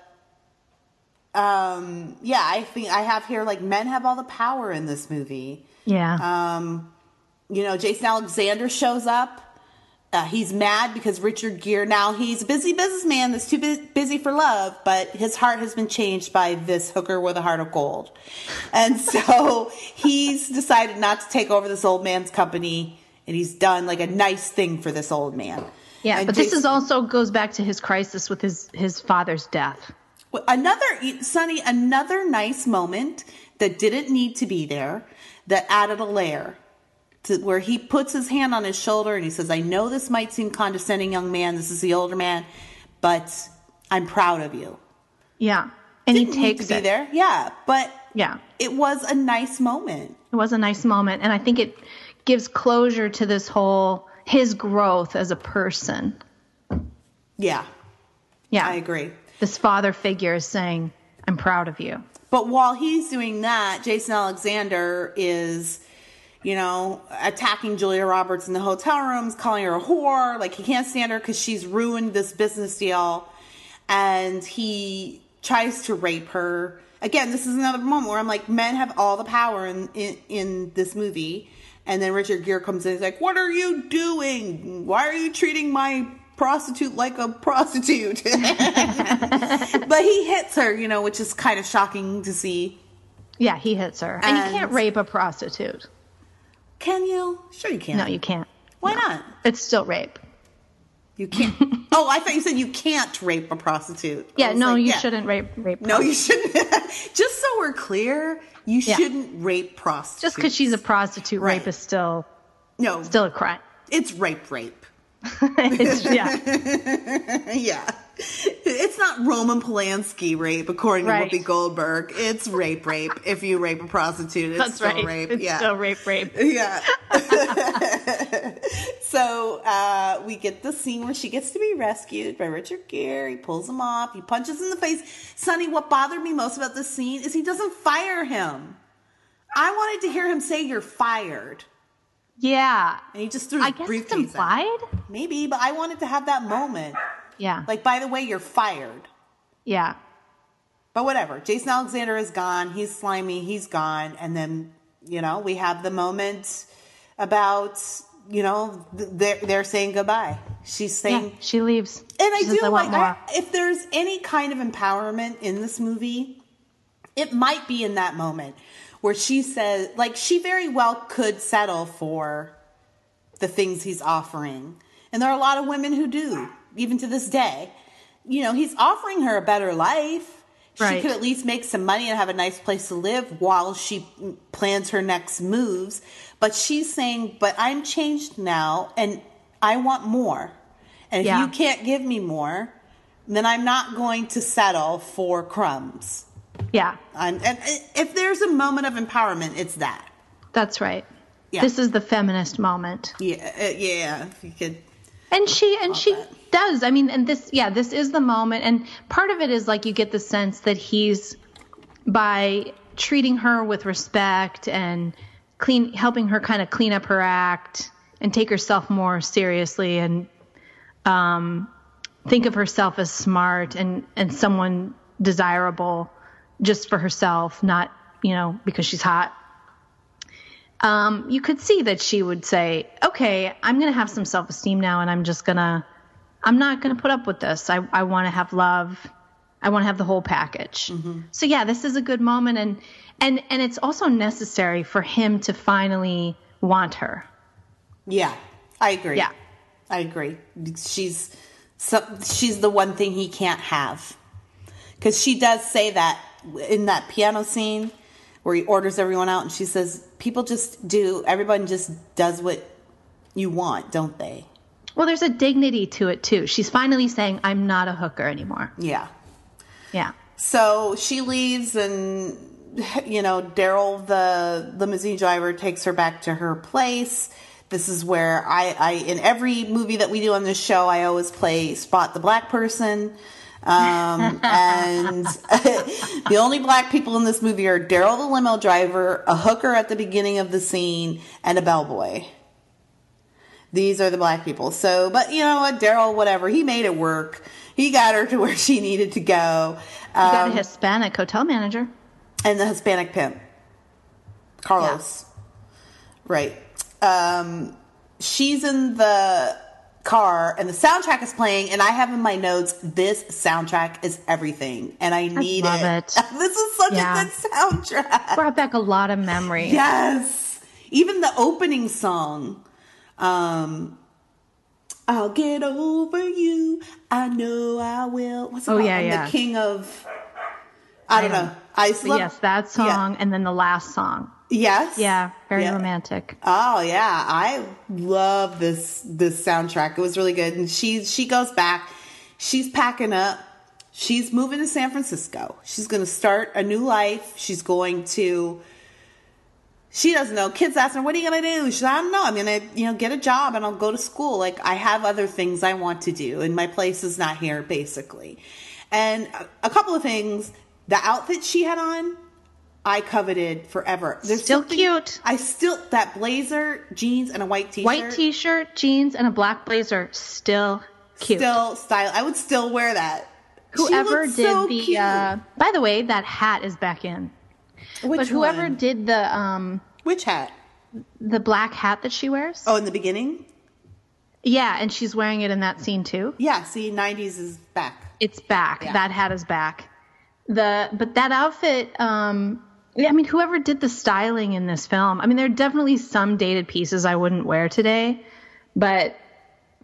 um, yeah, I think I have here like men have all the power in this movie. Yeah. Um, you know, Jason Alexander shows up. Uh, he's mad because Richard Gere now he's a busy businessman that's too bu- busy for love, but his heart has been changed by this hooker with a heart of gold, and (laughs) so he's decided not to take over this old man's company, and he's done like a nice thing for this old man. yeah, And but this is also goes back to his crisis with his his father's death. Another, Sunny, another nice moment that didn't need to be there that added a layer to where he puts his hand on his shoulder and he says, I know this might seem condescending, young man. This is the older man, but I'm proud of you. Yeah. And he Didn't need takes to be there. Yeah. But Yeah. it was a nice moment. It was a nice moment and I think it gives closure to this whole his growth as a person. Yeah. Yeah. I agree. This father figure is saying, I'm proud of you. But while he's doing that, Jason Alexander is, you know, attacking Julia Roberts in the hotel rooms, calling her a whore. Like he can't stand her because she's ruined this business deal. And he tries to rape her. Again, this is another moment where I'm like, men have all the power in, in, in this movie. And then Richard Gere comes in and is like, What are you doing? Why are you treating my prostitute like a prostitute? (laughs) but he hits her, you know, which is kind of shocking to see. Yeah, he hits her. And, And- you can't rape a prostitute. Can you? Sure, you can. No, you can't. Why not? It's still rape. You can't. (laughs) oh, I thought you said you can't rape a prostitute. Yeah, no, like, you yeah. shouldn't rape rape. No, you shouldn't. (laughs) Just so we're clear, you Yeah. shouldn't rape prostitutes. Just because she's a prostitute, Right. rape is still no, still a crime. it's rape, rape. (laughs) It's, yeah, yeah, it's not Roman Polanski rape, according Right. to Whoopi Goldberg. It's rape, rape. If you rape a prostitute, it's that's still right. rape. It's yeah, still rape, rape. Yeah. (laughs) so uh, we get the scene where she gets to be rescued by Richard Gere. He pulls him off. He punches in the face. Sunny, what bothered me most about this scene is he doesn't fire him. I wanted to hear him say, "You're fired," Yeah, and he just threw his I guess it's briefcase. out. implied. Maybe, but I wanted to have that moment. Yeah, Like, by the way, you're fired. yeah, But whatever. Jason Alexander is gone. He's slimy. He's gone. And then, you know, we have the moment about, you know, they're, they're saying goodbye. She's saying, yeah. She leaves. and I She do like, I, if there's any kind of empowerment in this movie, it might be in that moment where she says, like, she very well could settle for the things he's offering. And there are a lot of women who do, even to this day. You know, he's offering her a better life. She could at least make some money and have a nice place to live while she plans her next moves. But she's saying, But I'm changed now and I want more. And if Yeah. you can't give me more, then I'm not going to settle for crumbs. Yeah, I'm, and if there's a moment of empowerment, it's that. that's right. Yeah. This is the feminist moment. Yeah, uh, yeah. If you could, And she and she that. Does. I mean, and this yeah, this is the moment and part of it is like you get the sense that he's by treating her with respect and clean helping her kind of clean up her act and take herself more seriously and um think of herself as smart and and someone desirable just for herself, not, you know, because she's hot um, you could see that she would say, okay, I'm going to have some self esteem now and I'm just going to, I'm not going to put up with this. I, I want to have love. I want to have the whole package. Mm-hmm. So yeah, this is a good moment. And, and, and it's also necessary for him to finally want her. yeah, I agree. Yeah. I agree. She's so, she's the one thing he can't have because she does say that in that piano scene where he orders everyone out, and she says, "People just do. Everyone just does what you want, don't they?" Well, there's a dignity to it too. She's finally saying, I'm not a hooker anymore. Yeah. Yeah. So she leaves, and you know, Daryl, the limousine driver, takes her back to her place. This is where I, I, in every movie that we do on this show, I always play spot the black person. Um, and (laughs) the only black people in this movie are Daryl, the limo driver, a hooker at the beginning of the scene, and a bellboy. These are the black people. So, but you know what, Daryl, whatever, he made it work. He got her to (laughs) where she needed to go. You got Um, a Hispanic hotel manager. and the Hispanic pimp, Carlos. Right. Um, she's in the car, and the soundtrack is playing. And I have in my notes, this soundtrack is everything, and I need love it. it. (laughs) this is such Yeah. a good soundtrack. Brought back a lot of memories. Yes. Even the opening song. Um I'll get over you. I know I will. What's it Oh, called? yeah, yeah. the king of I don't know. I love yes, that song and then the last song. Yes. Yeah, very Yeah. romantic. Oh yeah, I love this this soundtrack. It was really good. And she she goes back. She's packing up. She's moving to San Francisco. She's going to start a new life. She's going to she doesn't know. Kids ask her, "What are you gonna do?" She's, like "I don't know. I'm gonna, you know, get a job and I'll go to school. Like I have other things I want to do, and my place is not here, basically." And a, couple of things. The outfit she had on, I coveted forever. There's Still cute. I still that blazer, jeans, and a white t-shirt. White t-shirt, jeans, and a black blazer. Still cute. Still style. I would still wear that. Whoever did so the uh by the way that hat is back in Which but whoever one? did the um which hat? the black hat that she wears Oh, in the beginning. yeah and she's wearing it in that scene too Yeah. See, '90s is back. it's back Yeah. that hat is back the but that outfit um I mean, whoever did the styling in this film, I mean, there are definitely some dated pieces I wouldn't wear today, but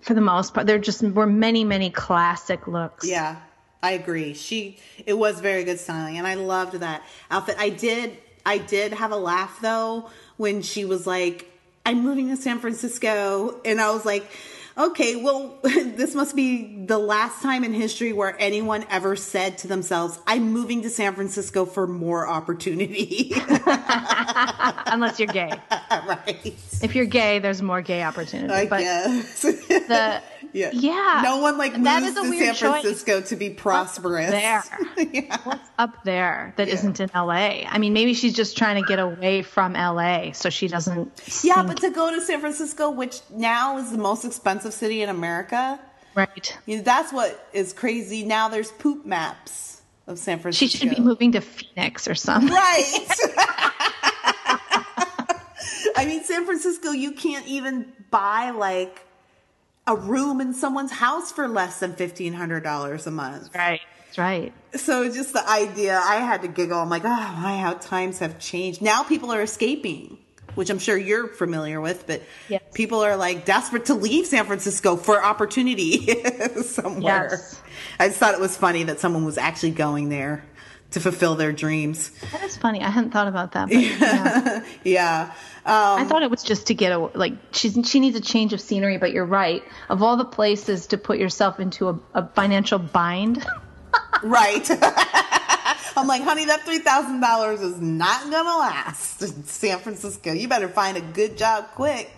for the most part, there just were many, many classic looks. Yeah, I agree. She it was very good styling, and I loved that outfit. I did I did have a laugh though when she was like, "I'm moving to San Francisco," and I was like. Okay, well, (laughs) this must be the last time in history where anyone ever said to themselves, I'm moving to San Francisco for more opportunity. (laughs) Unless you're gay. (laughs) right. If you're gay, there's more gay opportunity. I but guess. the yeah. yeah, No one like that moves to San choice. Francisco to be prosperous. there. (laughs) yeah. What's up there that not in LA? I mean, maybe she's just trying to get away from LA so she doesn't. Yeah, sink- but to go to San Francisco, which now is the most expensive city in America, right. you know, that's what is crazy. Now there's poop maps of San Francisco. She should be moving to Phoenix or something. Right. (laughs) (laughs) I mean, San Francisco, you can't even buy like a room in someone's house for less than fifteen hundred dollars a month. Right. That's right. So just the idea, I had to giggle. I'm like, oh my, how times have changed. Now people are escaping, which I'm sure you're familiar with, but Yes. people are like desperate to leave San Francisco for opportunity (laughs) somewhere. Yes. I just thought it was funny that someone was actually going there to fulfill their dreams. That is funny. I hadn't thought about that. But, (laughs) yeah. Yeah. Um, I thought it was just to get a like she's she needs a change of scenery. But you're right. Of all the places to put yourself into a, a financial bind, (laughs) right. (laughs) I'm like, honey, that $3,000 is not to last in San Francisco. You better find a good job quick.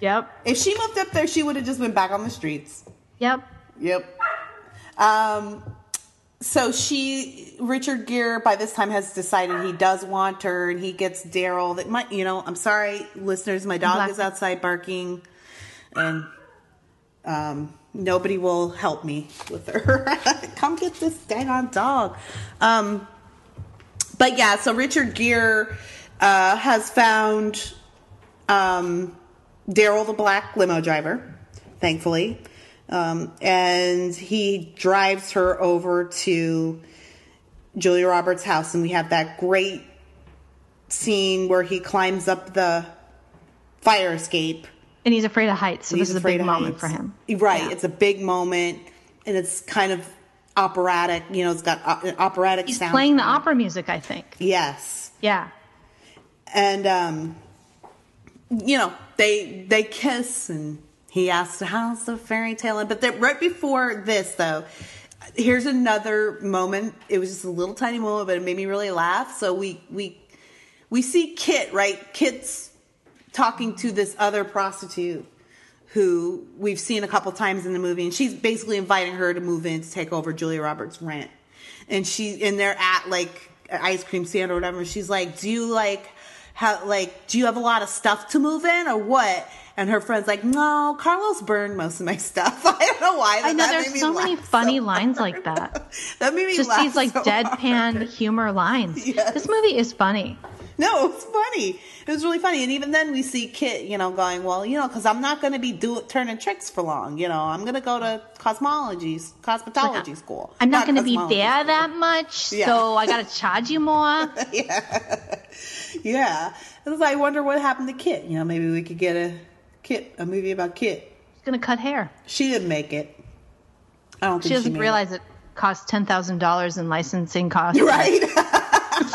yep, If she moved up there, she would have just been back on the streets. yep. Yep. Um, so she, Richard Gere, by this time has decided he does want her, and he gets Daryl. That might, you know, I'm sorry, listeners, my dog Black- is outside barking, and um, nobody will help me with her. (laughs) Come get this dang on dog. Um, but yeah, so Richard Gere uh, has found um, Daryl the black limo driver, thankfully. Um, and he drives her over to Julia Roberts' house, and we have that great scene where he climbs up the fire escape. And he's afraid of heights, so this is a big moment heights. for him. Right, Yeah. it's a big moment, and it's kind of operatic. You know, it's got op- an operatic He's sound. playing the opera music, I think. Yes. Yeah. and um you know they they kiss and he asks how's the fairy tale but then right before this though here's another moment. It was just a little tiny moment but it made me really laugh. So we we we see kit right? Kit's talking to this other prostitute who we've seen a couple times in the movie and she's basically inviting her to move in to take over julia roberts rent. And she and they're at like ice cream stand or whatever she's like do you like how like do you have a lot of stuff to move in or what? And her friend's like, no, Carlos burned most of my stuff. (laughs) I don't know why. I know there's so many funny so lines hard. like that. (laughs) that made me Just laugh these like so deadpan hard. (laughs) humor lines. Yes. This movie is funny. No, it's funny. It was really funny. And even then, we see Kit, you know, going, well, you know, because I'm not going to be do turning tricks for long. You know, I'm going to go to cosmology, cosmetology school. I'm not, going to be there school. that much, Yeah. so I got to charge you more. Yeah. So I wonder what happened to Kit. You know, maybe we could get a Kit, a movie about Kit. She's going to cut hair. She didn't make it. I don't think She doesn't made realize it costs ten thousand dollars in licensing costs. it. (laughs) Right.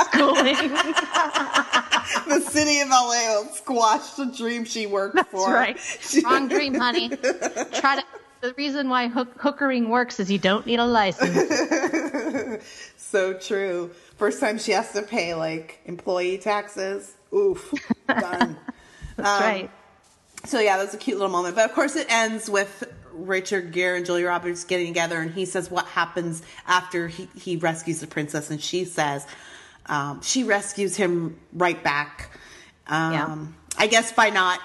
Schooling. (laughs) the city of LA will squash the dream she worked for. Right. She- Wrong dream, honey. (laughs) Try to. The reason why hook, hookering works is you don't need a license. So true. First time she has to pay like employee taxes. Oof. Done. That's Um, right. So yeah, that's a cute little moment. But of course, it ends with Richard Gere and Julia Roberts getting together, and he says what happens after he, he rescues the princess, and she says um, she rescues him right back. Um, Yeah. I guess by not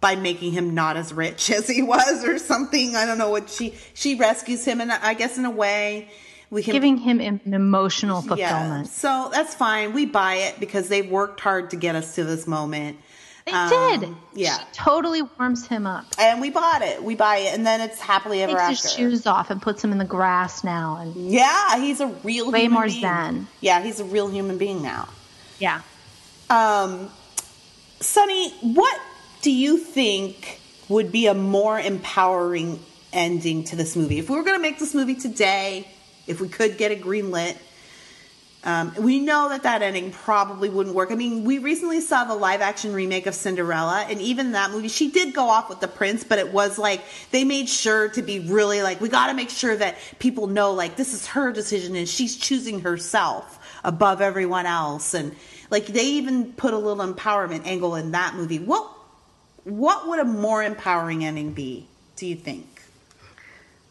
by making him not as rich (laughs) as he was, or something. I don't know what she she rescues him, and I guess in a way we can Giving him an emotional yeah. fulfillment. So that's fine. We buy it because they worked hard to get us to this moment. They Um, did. yeah. She totally warms him up. And we bought it. We buy it, and then it's happily ever Takes after. his shoes off and puts him in the grass now. And Yeah, he's a real Way human more being. zen. Yeah, he's a real human being now. yeah, Um, Sunny, what do you think would be a more empowering ending to this movie? If we were going to make this movie today, if we could get it greenlit, um, we know that that ending probably wouldn't work. I mean, we recently saw the live action remake of Cinderella, and even that movie, she did go off with the prince, but it was like they made sure to be really like, we got to make sure that people know like this is her decision and she's choosing herself above everyone else. And like they even put a little empowerment angle in that movie. What what would a more empowering ending be? Do you think?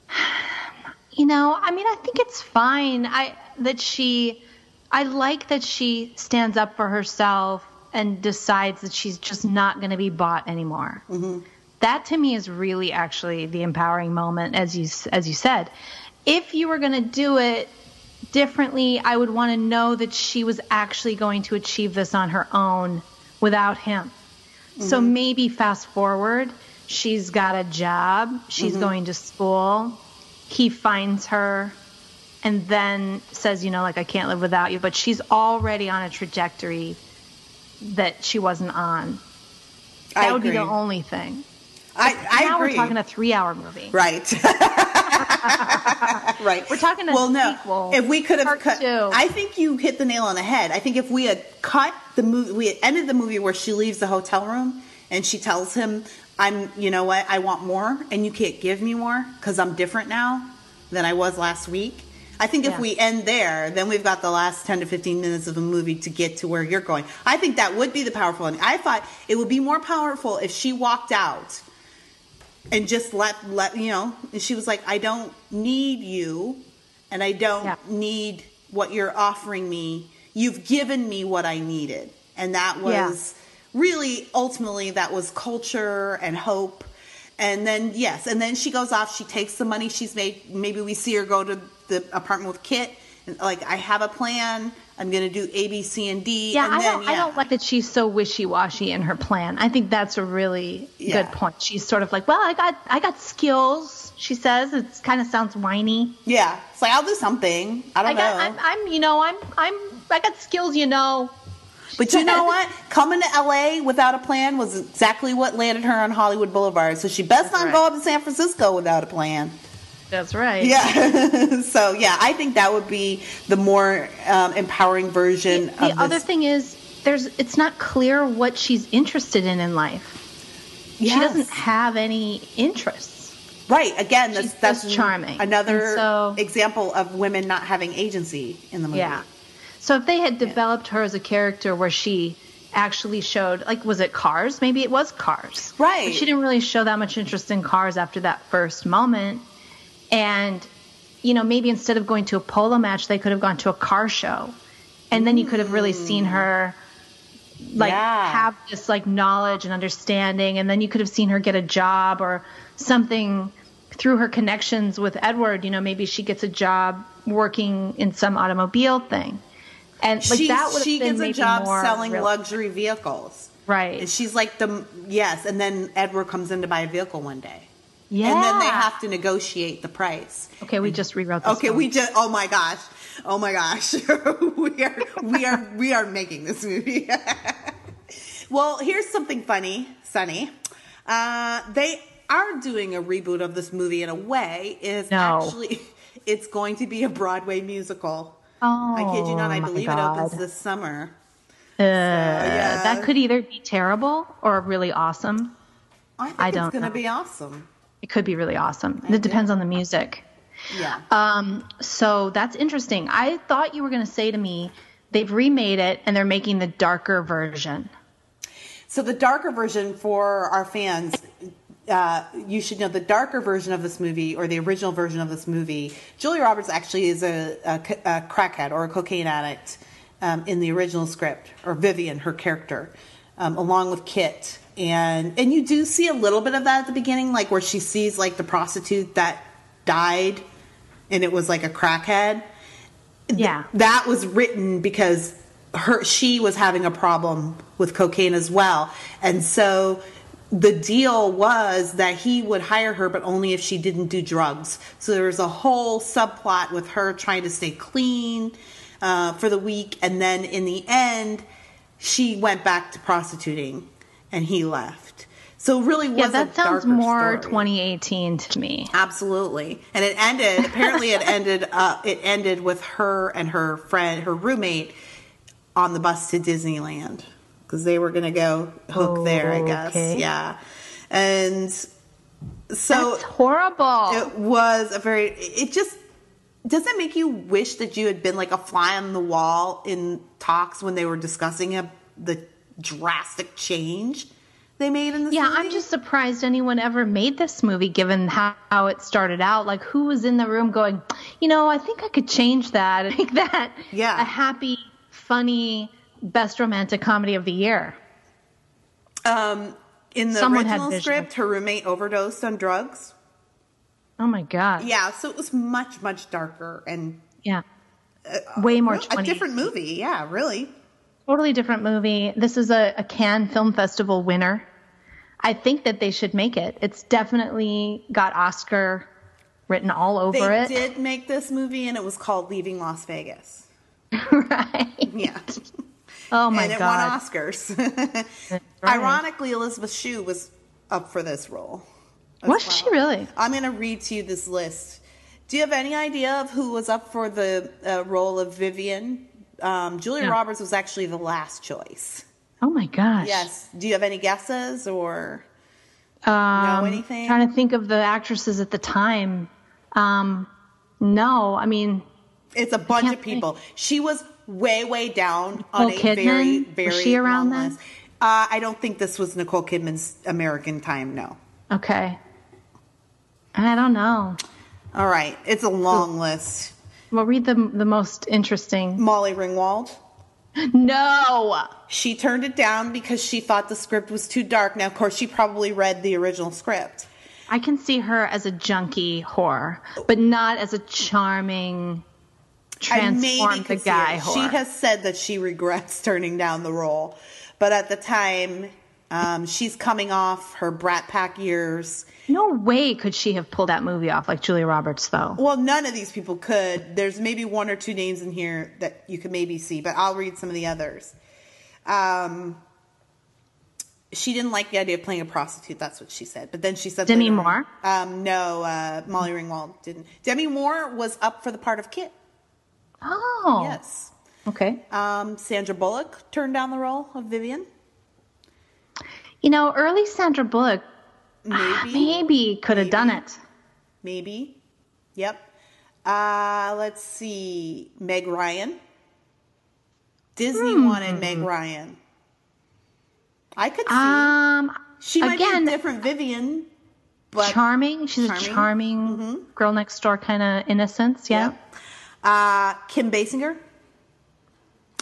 (sighs) you know, I mean, I think it's fine. I that she, I like that she stands up for herself and decides that she's just not going to be bought anymore. Mm-hmm. That to me is really actually the empowering moment, as you as you said. If you were going to do it differently, I would want to know that she was actually going to achieve this on her own without him. So mm-hmm. maybe fast forward, she's got a job, she's mm-hmm. going to school, he finds her and then says, you know, like I can't live without you, but she's already on a trajectory that she wasn't on. That I would be the only thing. I, I now agree. we're talking a three-hour movie. Right. (laughs) right. We're talking a well, no. sequel, If we could have cut, two. I think you hit the nail on the head. I think if we had cut the movie, we had ended the movie where she leaves the hotel room and she tells him, "I'm, you know what? I want more, and you can't give me more because I'm different now than I was last week." I think if Yeah. we end there, then we've got the last 10 to 15 minutes of the movie to get to where you're going. I think that would be the powerful ending. I thought it would be more powerful if she walked out and just let let you know and she was like i don't need you and i don't Yeah. need what you're offering me you've given me what i needed and that was really ultimately that was culture and hope and then yes and then she goes off she takes the money she's made maybe we see her go to the apartment with kit and like i have a plan i'm gonna do a b c and d Yeah, and I then, don't. I don't like that she's so wishy-washy in her plan. I think that's a really Yeah. good point. She's sort of like, well, I got, I got skills. She says it kind of sounds whiny. yeah it's like i'll do something i don't I got, know I'm, I'm, you know, I'm, I'm, I got skills, you know. But you know what? Coming to LA without a plan was exactly what landed her on Hollywood Boulevard. So she best not right. go up to San Francisco without a plan. That's right. Yeah. (laughs) so yeah, I think that would be the more um, empowering version The, the other thing is, there's, it's not clear what she's interested in in life. She doesn't have any interests. Right. Again, that's that's charming. Another so- example of women not having agency in the movie. Yeah. So if they had developed her as a character where she actually showed, like, was it Cars? Maybe it was Cars. Right. But she didn't really show that much interest in Cars after that first moment. And, you know, maybe instead of going to a polo match, they could have gone to a car show. And then you could have really seen mm. her, like Yeah. have this like knowledge and understanding and then you could have seen her get a job or something through her connections with Edward, you know, maybe she gets a job working in some automobile thing. And like she that would she gets a job selling real- luxury vehicles. Right. And she's like the yes, and then Edward comes in to buy a vehicle one day. Yeah. And then they have to negotiate the price. Okay, we just rewrote this. Okay, one. we just oh my gosh. Oh my gosh. (laughs) we are we are we are making this movie. (laughs) well, here's something funny, Sunny. Uh, they are doing a reboot of this movie in a way is No. actually (laughs) it's going to be a Broadway musical. Oh, I kid you not, I believe God. it opens this summer. Uh, yeah. That could either be terrible or really awesome. I think I it's going to be awesome. It could be really awesome. I It depends on the music. Yeah. Um, so that's interesting. I thought you were going to say to me they've remade it and they're making the darker version. So the darker version for our fans, uh, you should know the darker version of this movie or the original version of this movie. Julia Roberts actually is a, a, a crackhead or a cocaine addict um, in the original script, or Vivian, her character, um, along with Kit. And and you do see a little bit of that at the beginning, like where she sees like the prostitute that died, and it was like a crackhead. Yeah. that was written because her she was having a problem with cocaine as well. And so the deal was that he would hire her but only if she didn't do drugs. So there was a whole subplot with her trying to stay clean uh, for the week. And then in the end she went back to prostituting and he left so really was Yeah, that sounds more story. 2018 to me. Absolutely. And it ended apparently it ended uh it ended with her and her friend her roommate on the bus to Disneyland because they were going to go hook there, I guess. Okay. Yeah. And so That's horrible. it was a very it just does it make you wish that you had been like a fly on the wall in talks when they were discussing a, the drastic change they made in this yeah, movie? I'm just surprised anyone ever made this movie given how, how it started out. Like, who was in the room going, you know, I think I could change that and (laughs) make that Yeah. a happy, funny, best romantic comedy of the year? Um, in the Someone original script, her roommate overdosed on drugs. Oh my God. Yeah, so it was much, much darker and Yeah. Way more a 20. different movie. Yeah, really. Totally different movie. This is a, a Cannes Film Festival winner. I think that they should make it. It's definitely got Oscar written all over They it. did make this movie, and it was called Leaving Las Vegas. (laughs) right. Yeah, (laughs) Oh my God. and it won Oscars. (laughs) Ironically, Elizabeth Shue was up for this role. as Was she really? I'm going to read to you this list. Do you have any idea of who was up for the uh, role of Vivian? Um, Julia No. Roberts was actually the last choice. Oh my gosh. Yes. Do you have any guesses or Um, know anything? Trying to think of the actresses at the time. Um, no, I mean, it's a bunch of people. She was way, way down Nicole on a Kidman? very, Was very she around then? Uh, I don't think this was Nicole Kidman's American time. No. okay. I don't know. All right, it's a long list. Well, read the the most interesting. Molly Ringwald. No. She turned it down because she thought the script was too dark. Now, of course, she probably read the original script. I can see her as a junkie whore, but not as a charming transform the guy whore. She has said that she regrets turning down the role, but at the time, um, she's coming off her Brat Pack years. no way could she have pulled that movie off like Julia Roberts, though. Well, none of these people could. There's maybe one or two names in here that you could maybe see, but I'll read some of the others. Um, she didn't like the idea of playing a prostitute. That's what she said. But then she said Demi later Moore? Um, no, uh, Molly Ringwald didn't. Demi Moore was up for the part of Kit. Oh. Yes. Okay. Um, Sandra Bullock turned down the role of Vivian. You know, early Sandra Bullock Maybe. maybe could have done it. Maybe. Yep. Uh, let's see. Meg Ryan. Disney Hmm. wanted Meg Ryan. I could see. Um, she might again, be a different Vivian, but charming. She's Charming. a charming girl next door kind of innocence. Yeah. Yep. Uh, Kim Basinger.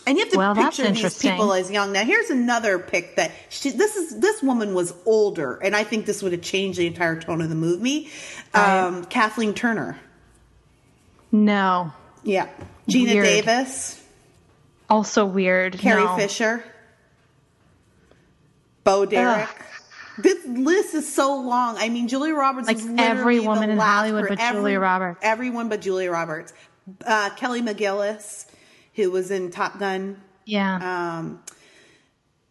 And you have to Well, picture these people as young. Now, here's another pick that she, this is this woman was older, and I think this would have changed the entire tone of the movie. Um, Kathleen Turner, No. yeah, Geena Weird. Davis, Also weird. Carrie no. Fisher, Bo Derek. This list is so long. I mean, Julia Roberts Like every the woman in Hollywood but Julia Roberts. Everyone but Julia Roberts. Uh, Kelly McGillis, who was in Top Gun. Yeah. Um,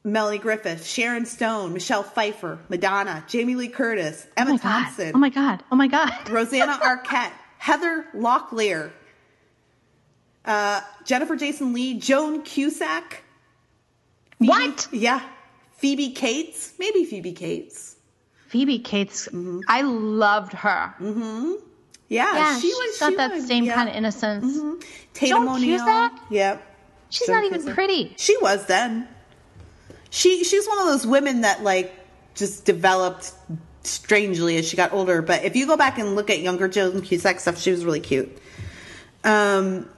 Melanie Griffith, Sharon Stone, Michelle Pfeiffer, Madonna, Jamie Lee Curtis, oh Emma god. Thompson, Oh my god. Oh my god. (laughs) Rosanna Arquette, Heather Locklear, uh, Jennifer Jason Leigh, Joan Cusack. Phoebe- What? Yeah. Phoebe Cates. Maybe Phoebe Cates. Phoebe Cates. Mm-hmm. I loved her. Yeah, Yeah, she she's was. got she that was, same yeah. kind of innocence. Tatum Joan O'Neal. Cusack? Yep. She's Joan not even Cusack. pretty. She was then. She she's one of those women that like just developed strangely as she got older. But if you go back and look at younger Joan Cusack stuff, she was really cute. Um,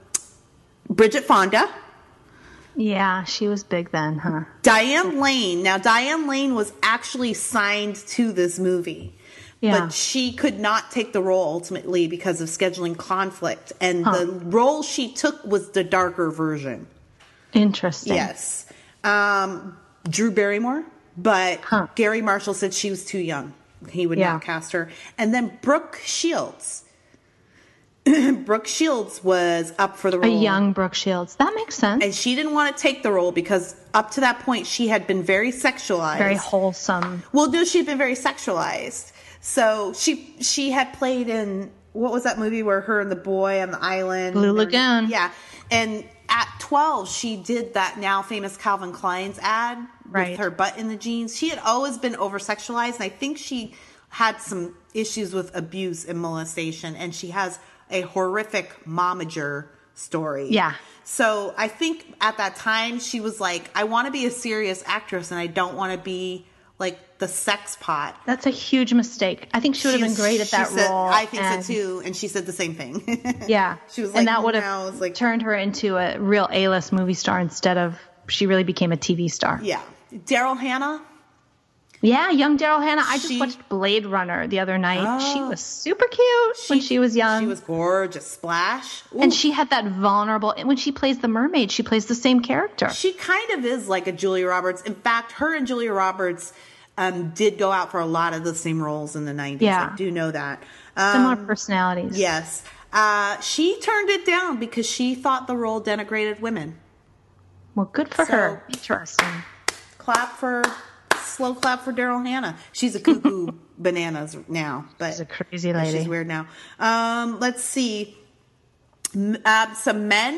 Bridget Fonda, Yeah, she was big then, huh? Diane Lane. Now Diane Lane was actually signed to this movie. Yeah. But she could not take the role ultimately because of scheduling conflict. And Huh. the role she took was the darker version. Interesting. Yes. Um, Drew Barrymore, but Huh. Garry Marshall said she was too young. He would Yeah. not cast her. And then Brooke Shields. (clears throat) Brooke Shields was up for the role. A young Brooke Shields. That makes sense. And she didn't want to take the role because up to that point she had been very sexualized. Very wholesome. Well, no, she'd been very sexualized. So she she had played in what was that movie where her and the boy on the island? Blue Lagoon. Yeah, and at twelve, she did that now famous Calvin Klein's ad Right. with her butt in the jeans. She had always been over sexualized, and I think she had some issues with abuse and molestation, and she has a horrific momager story. Yeah. So I think at that time she was like, I want to be a serious actress, and I don't want to be like the sex pot. That's a huge mistake. I think she would have been great at that said- role. I think and- so too. And she said the same thing. (laughs) Yeah. She was like, and that would have like- turned her into a real A-list movie star instead of she really became a TV star. yeah. Daryl Hannah. Yeah, young Daryl Hannah. I just She- watched Blade Runner the other night. she Oh. was super cute when she was young. She was gorgeous. Splash. Ooh. and she had that vulnerable when she plays the mermaid, she plays the same character. She kind of is like a Julia Roberts. In fact, her and Julia Roberts um, did go out for a lot of the same roles in the 90s. Yeah. I do know that. Um, Similar personalities. Yes. Uh, she turned it down because she thought the role denigrated women. Well, good for So- her. Interesting. Clap for, slow clap for Daryl Hannah. She's a cuckoo (laughs) bananas now, but She's a crazy lady. she's weird now. Um, let's see. Uh, some men.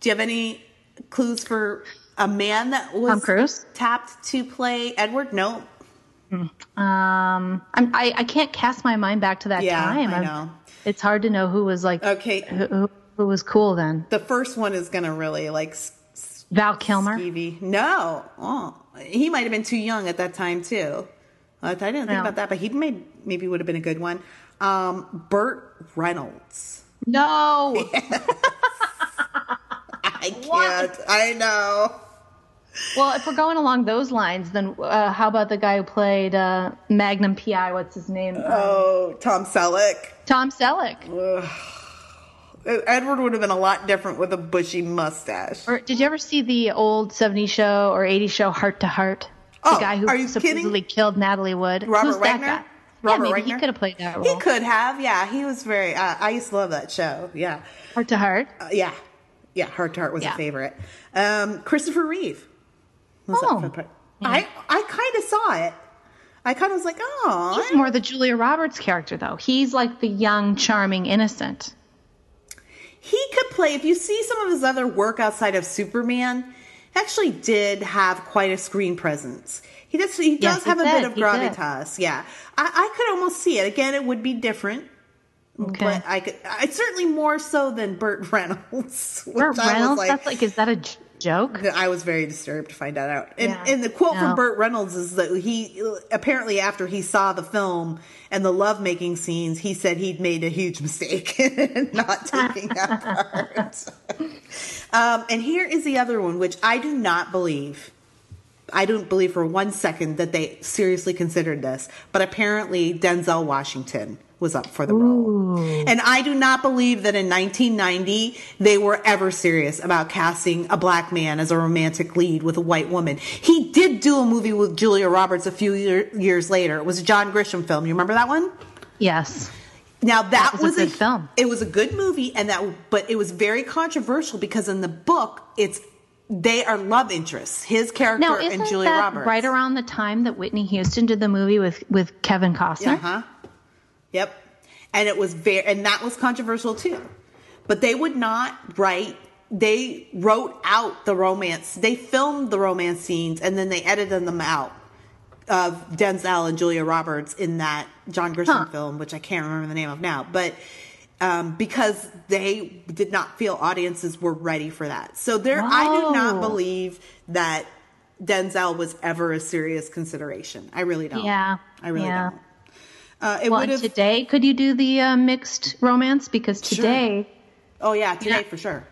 Do you have any clues for a man that was Tom Cruise? tapped to play Edward? No. Um, I'm, I I can't cast my mind back to that Yeah, time. I I'm- know. It's hard to know who was like Okay. who, who, was cool then. The first one is gonna really like Val Kilmer. Stevie. No. Oh, he might have been too young at that time too. I didn't think No. about that, but he may maybe would have been a good one. Um, Burt Reynolds. No. (laughs) (laughs) I can't. I know. Well, if we're going along those lines, then uh, how about the guy who played uh, Magnum PI? What's his name? Oh, Tom Selleck. Tom Selleck. Edward would have been a lot different with a bushy mustache. Or did you ever see the old 70s show or 80s show Hart to Hart? The Oh, guy who are you supposedly kidding? killed Natalie Wood. Robert Who's that Wagner? guy? Robert yeah, maybe he could have played that role. He could have, yeah. He was very. Uh, I used to love that show. Yeah, Hart to Hart. uh, yeah, yeah. Hart to Hart was Yeah. a favorite. Um, Christopher Reeve. Oh, that for the part? I I kind of saw it. I kind of was like, oh, He's more the Julia Roberts character, though. He's like the young, charming, innocent. he could play. If you see some of his other work outside of Superman, he actually did have quite a screen presence. He does. He does Yes, he have a bit of gravitas. Yeah, I, I could almost see it. Again, it would be different. Okay. But I could, I certainly more so than Burt (laughs) Reynolds. Burt Reynolds. like- that's like, is that a? Joke. I was very disturbed to find that out. And, Yeah. and the quote No. from Burt Reynolds is that he apparently after he saw the film and the lovemaking scenes, he said he'd made a huge mistake (laughs) in not taking that (laughs) part. um, and here is the other one, which I do not believe. I don't believe for one second that they seriously considered this, but apparently Denzel Washington was up for the role. And I do not believe that in 1990 they were ever serious about casting a black man as a romantic lead with a white woman. He did do a movie with Julia Roberts a few year, years later. It was a John Grisham film. You remember that one? Yes. Now that, was a good film. It was a good movie, and that, but it was very controversial because in the book, it's they are love interests. His character Now, and Julia that Roberts. right around the time that Whitney Houston did the movie with with Kevin Costner? Uh huh. Yep. And it was very, and that was controversial too. But they would not write. They wrote out the romance. They filmed the romance scenes and then they edited them out of Denzel and Julia Roberts in that John Grisham Huh. film, which I can't remember the name of now. But um, because they did not feel audiences were ready for that. So there, I do not believe that Denzel was ever a serious consideration. I really don't. Yeah. I really Yeah. don't. Uh, it Well, would've... today, could you do the uh, mixed romance? Because today, Oh yeah, today Yeah. for sure.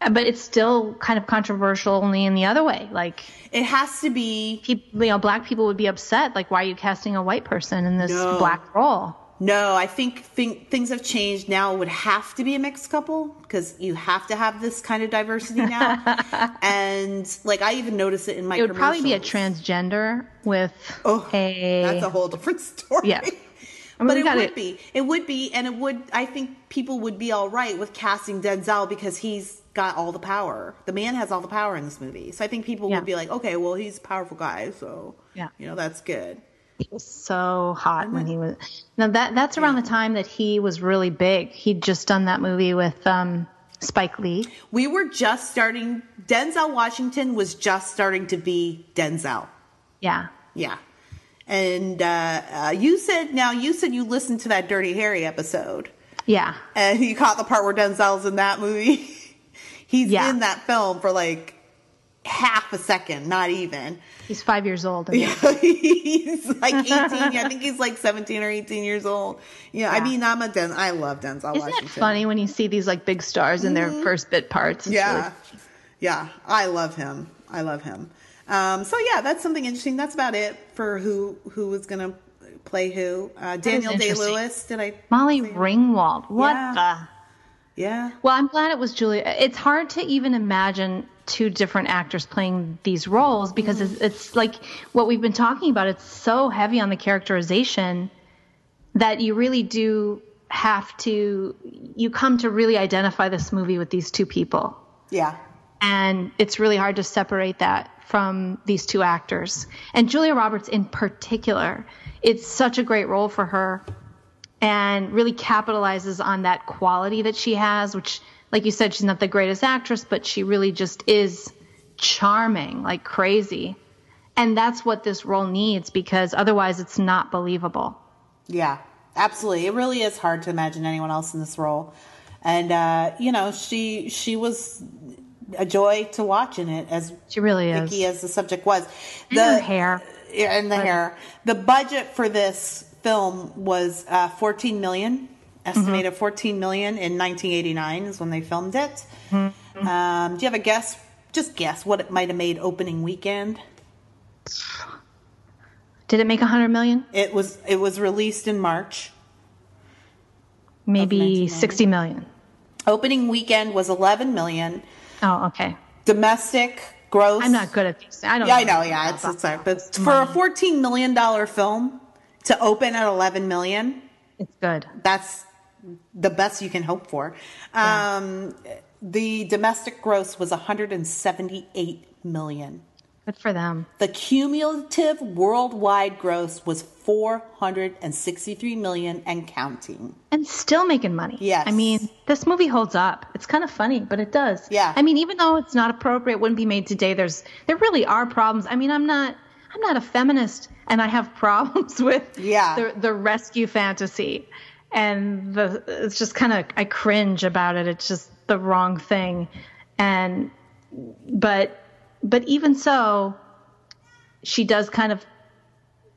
uh, but it's still kind of controversial only in the other way. Like, It has to be people, you know, black people would be upset. Like, why are you casting a white person in this No. black role? no. I think think things have changed now. It would have to be a mixed couple because you have to have this kind of diversity now. (laughs) and like I even notice it in my. It would probably be a transgender with Oh, a. That's a whole different (laughs) story. Yeah. I mean, but it gotta- would be. It would be, and it would. I think people would be all right with casting Denzel because he's got all the power. The man has all the power in this movie, so I think people Yeah. would be like, okay, well, he's a powerful guy, so Yeah. you know that's good. He was so hot when he was. Now that that's around the time that he was really big. He'd just done that movie with um, Spike Lee. We were just starting. Denzel Washington was just starting to be Denzel. Yeah. Yeah. And uh, uh, you said now you said you listened to that Dirty Harry episode, Yeah. and you caught the part where Denzel's in that movie. (laughs) He's Yeah. in that film for like half a second, not even. He's five years old. (laughs) Yeah, he's like 18. I think he's like 17 or 18 years old. Yeah, I mean, I'm a Den. I love Denzel Isn't Washington. it funny when you see these like big stars in their first bit parts? It's Yeah, really- yeah, I love him. I love him. Um, so yeah, that's something interesting. That's about it for who who was gonna play who. Uh, Daniel Day Lewis. Did I? Molly Ringwald. What Yeah. the? Yeah. Well, I'm glad it was Julia. It's hard to even imagine two different actors playing these roles because it's, it's like what we've been talking about. It's so heavy on the characterization that you really do have to, you come to really identify this movie with these two people. Yeah. And it's really hard to separate that from these two actors. And Julia Roberts in particular, it's such a great role for her and really capitalizes on that quality that she has, which, like you said, she's not the greatest actress, but she really just is charming like crazy. And that's what this role needs because otherwise it's not believable. Yeah. Absolutely. It really is hard to imagine anyone else in this role. And uh, you know, she she was a joy to watch in it as She really is. as the subject was. And her hair. And the hair. The budget for this film was uh, 14 million, estimated 14 million in 1989 is when they filmed it. Um, do you have a guess? Just guess what it might have made opening weekend. Did it make a hundred million? It was it was released in March. Maybe 60 million. Opening weekend was 11 million. Oh, okay. Domestic gross. I'm not good at these. I don't Yeah, I know. Yeah, it's, it's, but for a 14 million dollar film to open at 11 million, It's good. that's the best you can hope for. Um, the domestic gross was 178 million. Good for them. The cumulative worldwide gross was 463 million and counting. And still making money. Yes. I mean, this movie holds up. It's kind of funny, but it does. Yeah. I mean, even though it's not appropriate, wouldn't be made today, there's there really are problems. I mean, I'm not I'm not a feminist and I have (laughs) problems with Yeah. the the rescue fantasy. And the it's just kind of I cringe about it. It's just the wrong thing. And but but even so, she does kind of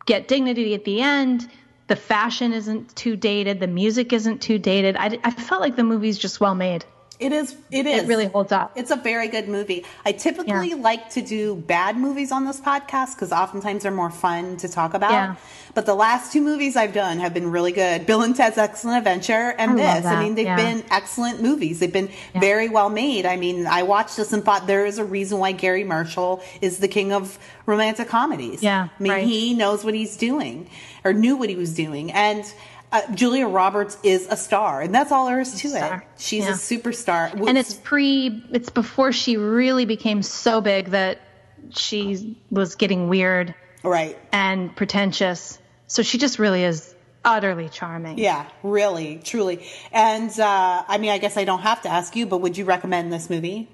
get dignity at the end. The fashion isn't too dated. The music isn't too dated. I, I felt like the movie's just well made. It is. It is. It really holds up. It's a very good movie. I typically Yeah. like to do bad movies on this podcast because oftentimes they're more fun to talk about. Yeah. But the last two movies I've done have been really good. Bill and Ted's Excellent Adventure and I this. I mean, they've Yeah. been excellent movies. They've been very well made. I mean, I watched this and thought there is a reason why Garry Marshall is the king of romantic comedies. Yeah, I mean, right. he knows what he's doing or knew what he was doing. And uh, Julia Roberts is a star, and that's all there is to it. She's Yeah. a superstar. and it's pre it's before she really became so big that she was getting weird right. and pretentious so she just really is utterly charming Yeah, really, truly. And uh, I mean, I guess I don't have to ask you, but would you recommend this movie?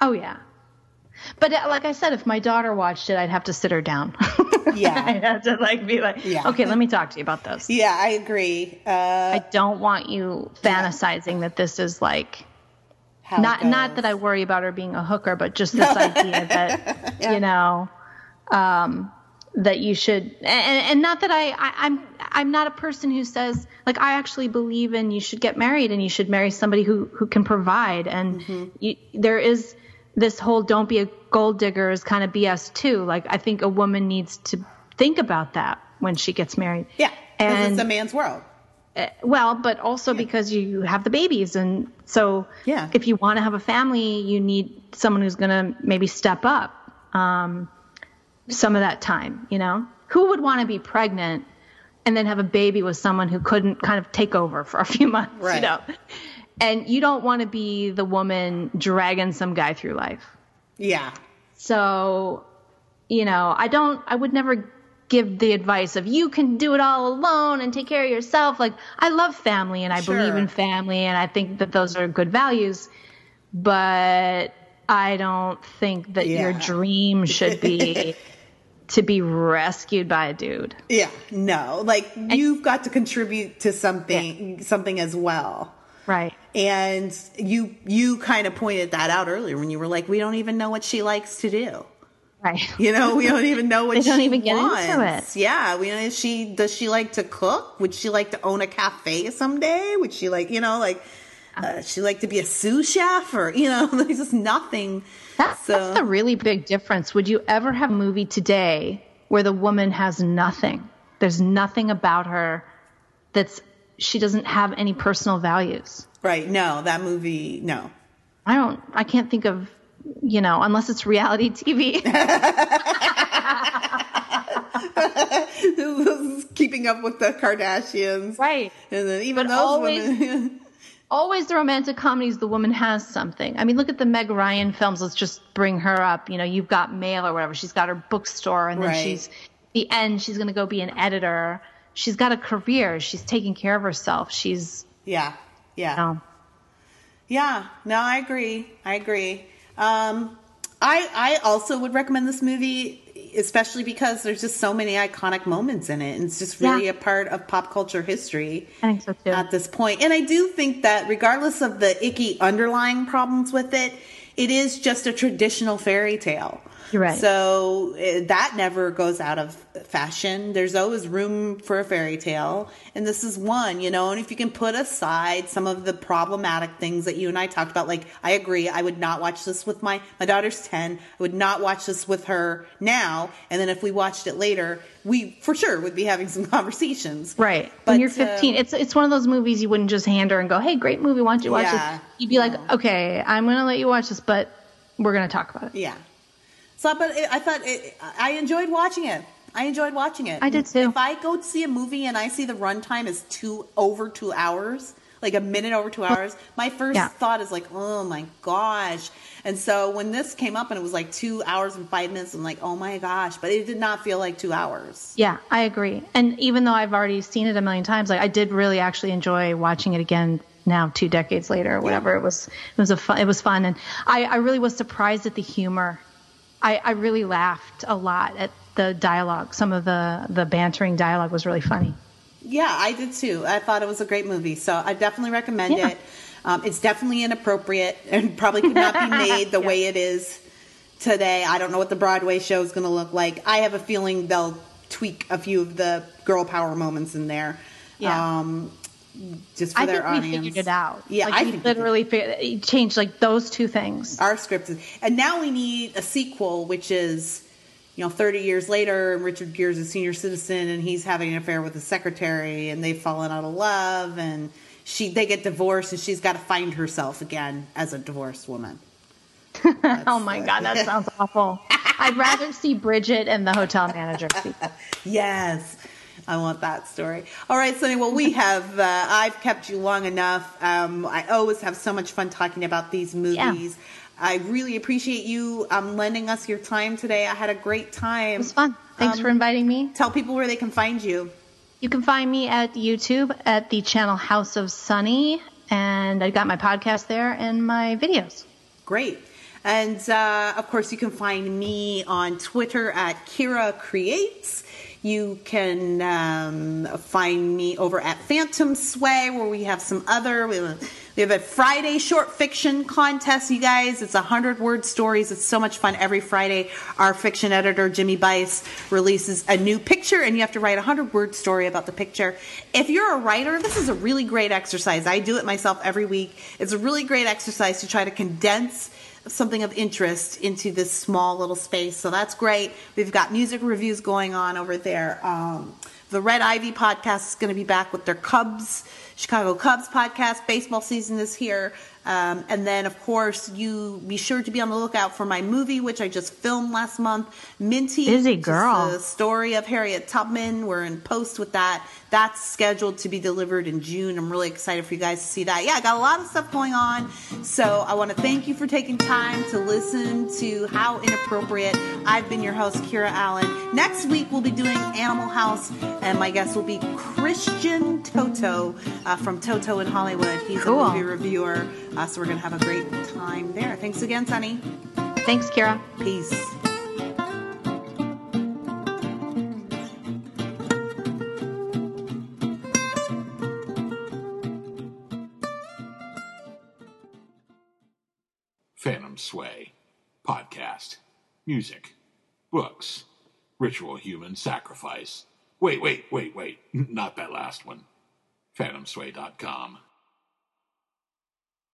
oh yeah but uh, like i said if my daughter watched it i'd have to sit her down (laughs) (laughs) Yeah. i'd have to like be like Yeah. okay let me talk to you about this Yeah, I agree. Uh, i don't want you fantasizing that this is like how not not that I worry about her being a hooker, but just (laughs) this idea that Yeah. you know um, that you should, and, and not that I, I I'm I'm not a person who says like I actually believe in you should get married and you should marry somebody who who can provide, and Mm-hmm. you, there is this whole don't be a gold digger is kind of BS too. Like I think a woman needs to think about that when she gets married. Yeah, because and it's a man's world. well, but also because you have the babies, and so Yeah. if you want to have a family, you need someone who's going to maybe step up um, some of that time. You know, who would want to be pregnant and then have a baby with someone who couldn't kind of take over for a few months? You Right. know, and you don't want to be the woman dragging some guy through life. Yeah, So, you know, I don't, I would never give the advice of you can do it all alone and take care of yourself. Like, I love family and I believe in family and I think that those are good values. But I don't think that your dream should be (laughs) to be rescued by a dude. yeah. No, like you've got to contribute to something, something as well. Right. And you you kind of pointed that out earlier when you were like, we don't even know what she likes to do. Right. You know, we don't even know what (laughs) They don't she even get into wants. it. Yeah, we know she does she like to cook? Would she like to own a cafe someday? Would she like you know like uh, she like to be a sous chef or you know (laughs) there's just nothing. That's, So- that's the really big difference. Would you ever have a movie today where the woman has nothing? There's nothing about her that's she doesn't have any personal values. Right? No, that movie. No. I don't I can't think of you know, unless it's reality TV. (laughs) (laughs) Keeping up with the Kardashians, right. And then even But those always- women. (laughs) Always the romantic comedies the woman has something. I mean, look at the Meg Ryan films. Let's just bring her up. You know, you've got mail or whatever. She's got her bookstore and then Right. she's the end she's going to go be an editor. She's got a career. She's taking care of herself. She's yeah, yeah. you know, Yeah, no, I agree. I agree. Um, I I also would recommend this movie, especially because there's just so many iconic moments in it, and it's just really Yeah. a part of pop culture history I think so too. at this point. And I do think that regardless of the icky underlying problems with it, it is just a traditional fairy tale. You're right. So uh, that never goes out of fashion. There's always room for a fairy tale. And this is one, you know, and if you can put aside some of the problematic things that you and I talked about, like I agree, I would not watch this with my, my daughter's 10. I would not watch this with her now. And then if we watched it later, we for sure would be having some (laughs) conversations. Right. But, when you're uh, 15, it's it's one of those movies you wouldn't just hand her and go, "Hey, great movie, why don't you watch Yeah. it?" You'd be like, "Okay, I'm going to let you watch this, but we're going to talk about it." Yeah. So, but it, I thought it, I enjoyed watching it. I enjoyed watching it. I did too. If I go see a movie and I see the runtime is two over two hours, like a minute over two hours, my first Yeah. thought is like, oh my gosh. And so when this came up and it was like two hours and five minutes, I'm like, oh my gosh. But it did not feel like two hours. Yeah, I agree. And even though I've already seen it a million times, like I did really actually enjoy watching it again now two decades later or whatever. It was it was a fun it was fun and I, I really was surprised at the humor. I, I really laughed a lot at the dialogue. Some of the the bantering dialogue was really funny. Yeah, I did too. I thought it was a great movie, so I definitely recommend Yeah. it. Um, it's definitely inappropriate and probably could not be (laughs) made the way it is today. I don't know what the Broadway show is going to look like. I have a feeling they'll tweak a few of the girl power moments in there. Yeah. Um, just for I their think we audience. figured it out. Yeah, like, I we we literally changed like those two things. our script is, and now we need a sequel, which is, you know, 30 years later, and Richard Gere's a senior citizen, and he's having an affair with his secretary, and they've fallen out of love, and she they get divorced, and she's got to find herself again as a divorced woman. (laughs) oh my god, that sounds awful. I'd rather see Bridget and the hotel manager. (laughs) Yes. I want that story. All right, Sunny. Well, we have. Uh, I've kept you long enough. Um, I always have so much fun talking about these movies. I really appreciate you um, lending us your time today. I had a great time. It was fun. Thanks Um, for inviting me. Tell people where they can find you. You can find me at YouTube at the channel House of Sunny, and I got my podcast there and my videos. Great. And uh, of course, you can find me on Twitter at Kira Creates. You can um, find me over at Phantom Sway, where we have some other. We have a, Friday short fiction contest, you guys. It's a hundred word stories. It's so much fun. Every Friday, our fiction editor Jimmy Bice releases a new picture, and you have to write a hundred word story about the picture. If you're a writer, this is a really great exercise. I do it myself every week. It's a really great exercise to try to condense something of interest into this small little space. So that's great. We've got music reviews going on over there. Um, the Red Ivy podcast is going to be back with their Cubs, Chicago Cubs podcast. Baseball season is here. Um, and then, of course, you be sure to be on the lookout for my movie, which I just filmed last month, Minty. Busy girl. The story of Harriet Tubman. We're in post with that. That's scheduled to be delivered in June. I'm really excited for you guys to see that. Yeah, I got a lot of stuff going on. So I want to thank you for taking time to listen to How Inappropriate. I've been your host, Kira Allen. Next week, we'll be doing Animal House, and my guest will be Christian Toto uh, from Toto in Hollywood. He's Cool. a movie reviewer. Uh, so we're going to have a great time there. Thanks again, Sunny. Thanks, Kira. Peace. Phantom Sway, podcast, music, books, ritual human sacrifice. Wait, wait, wait, wait. Not that last one. PhantomSway.com.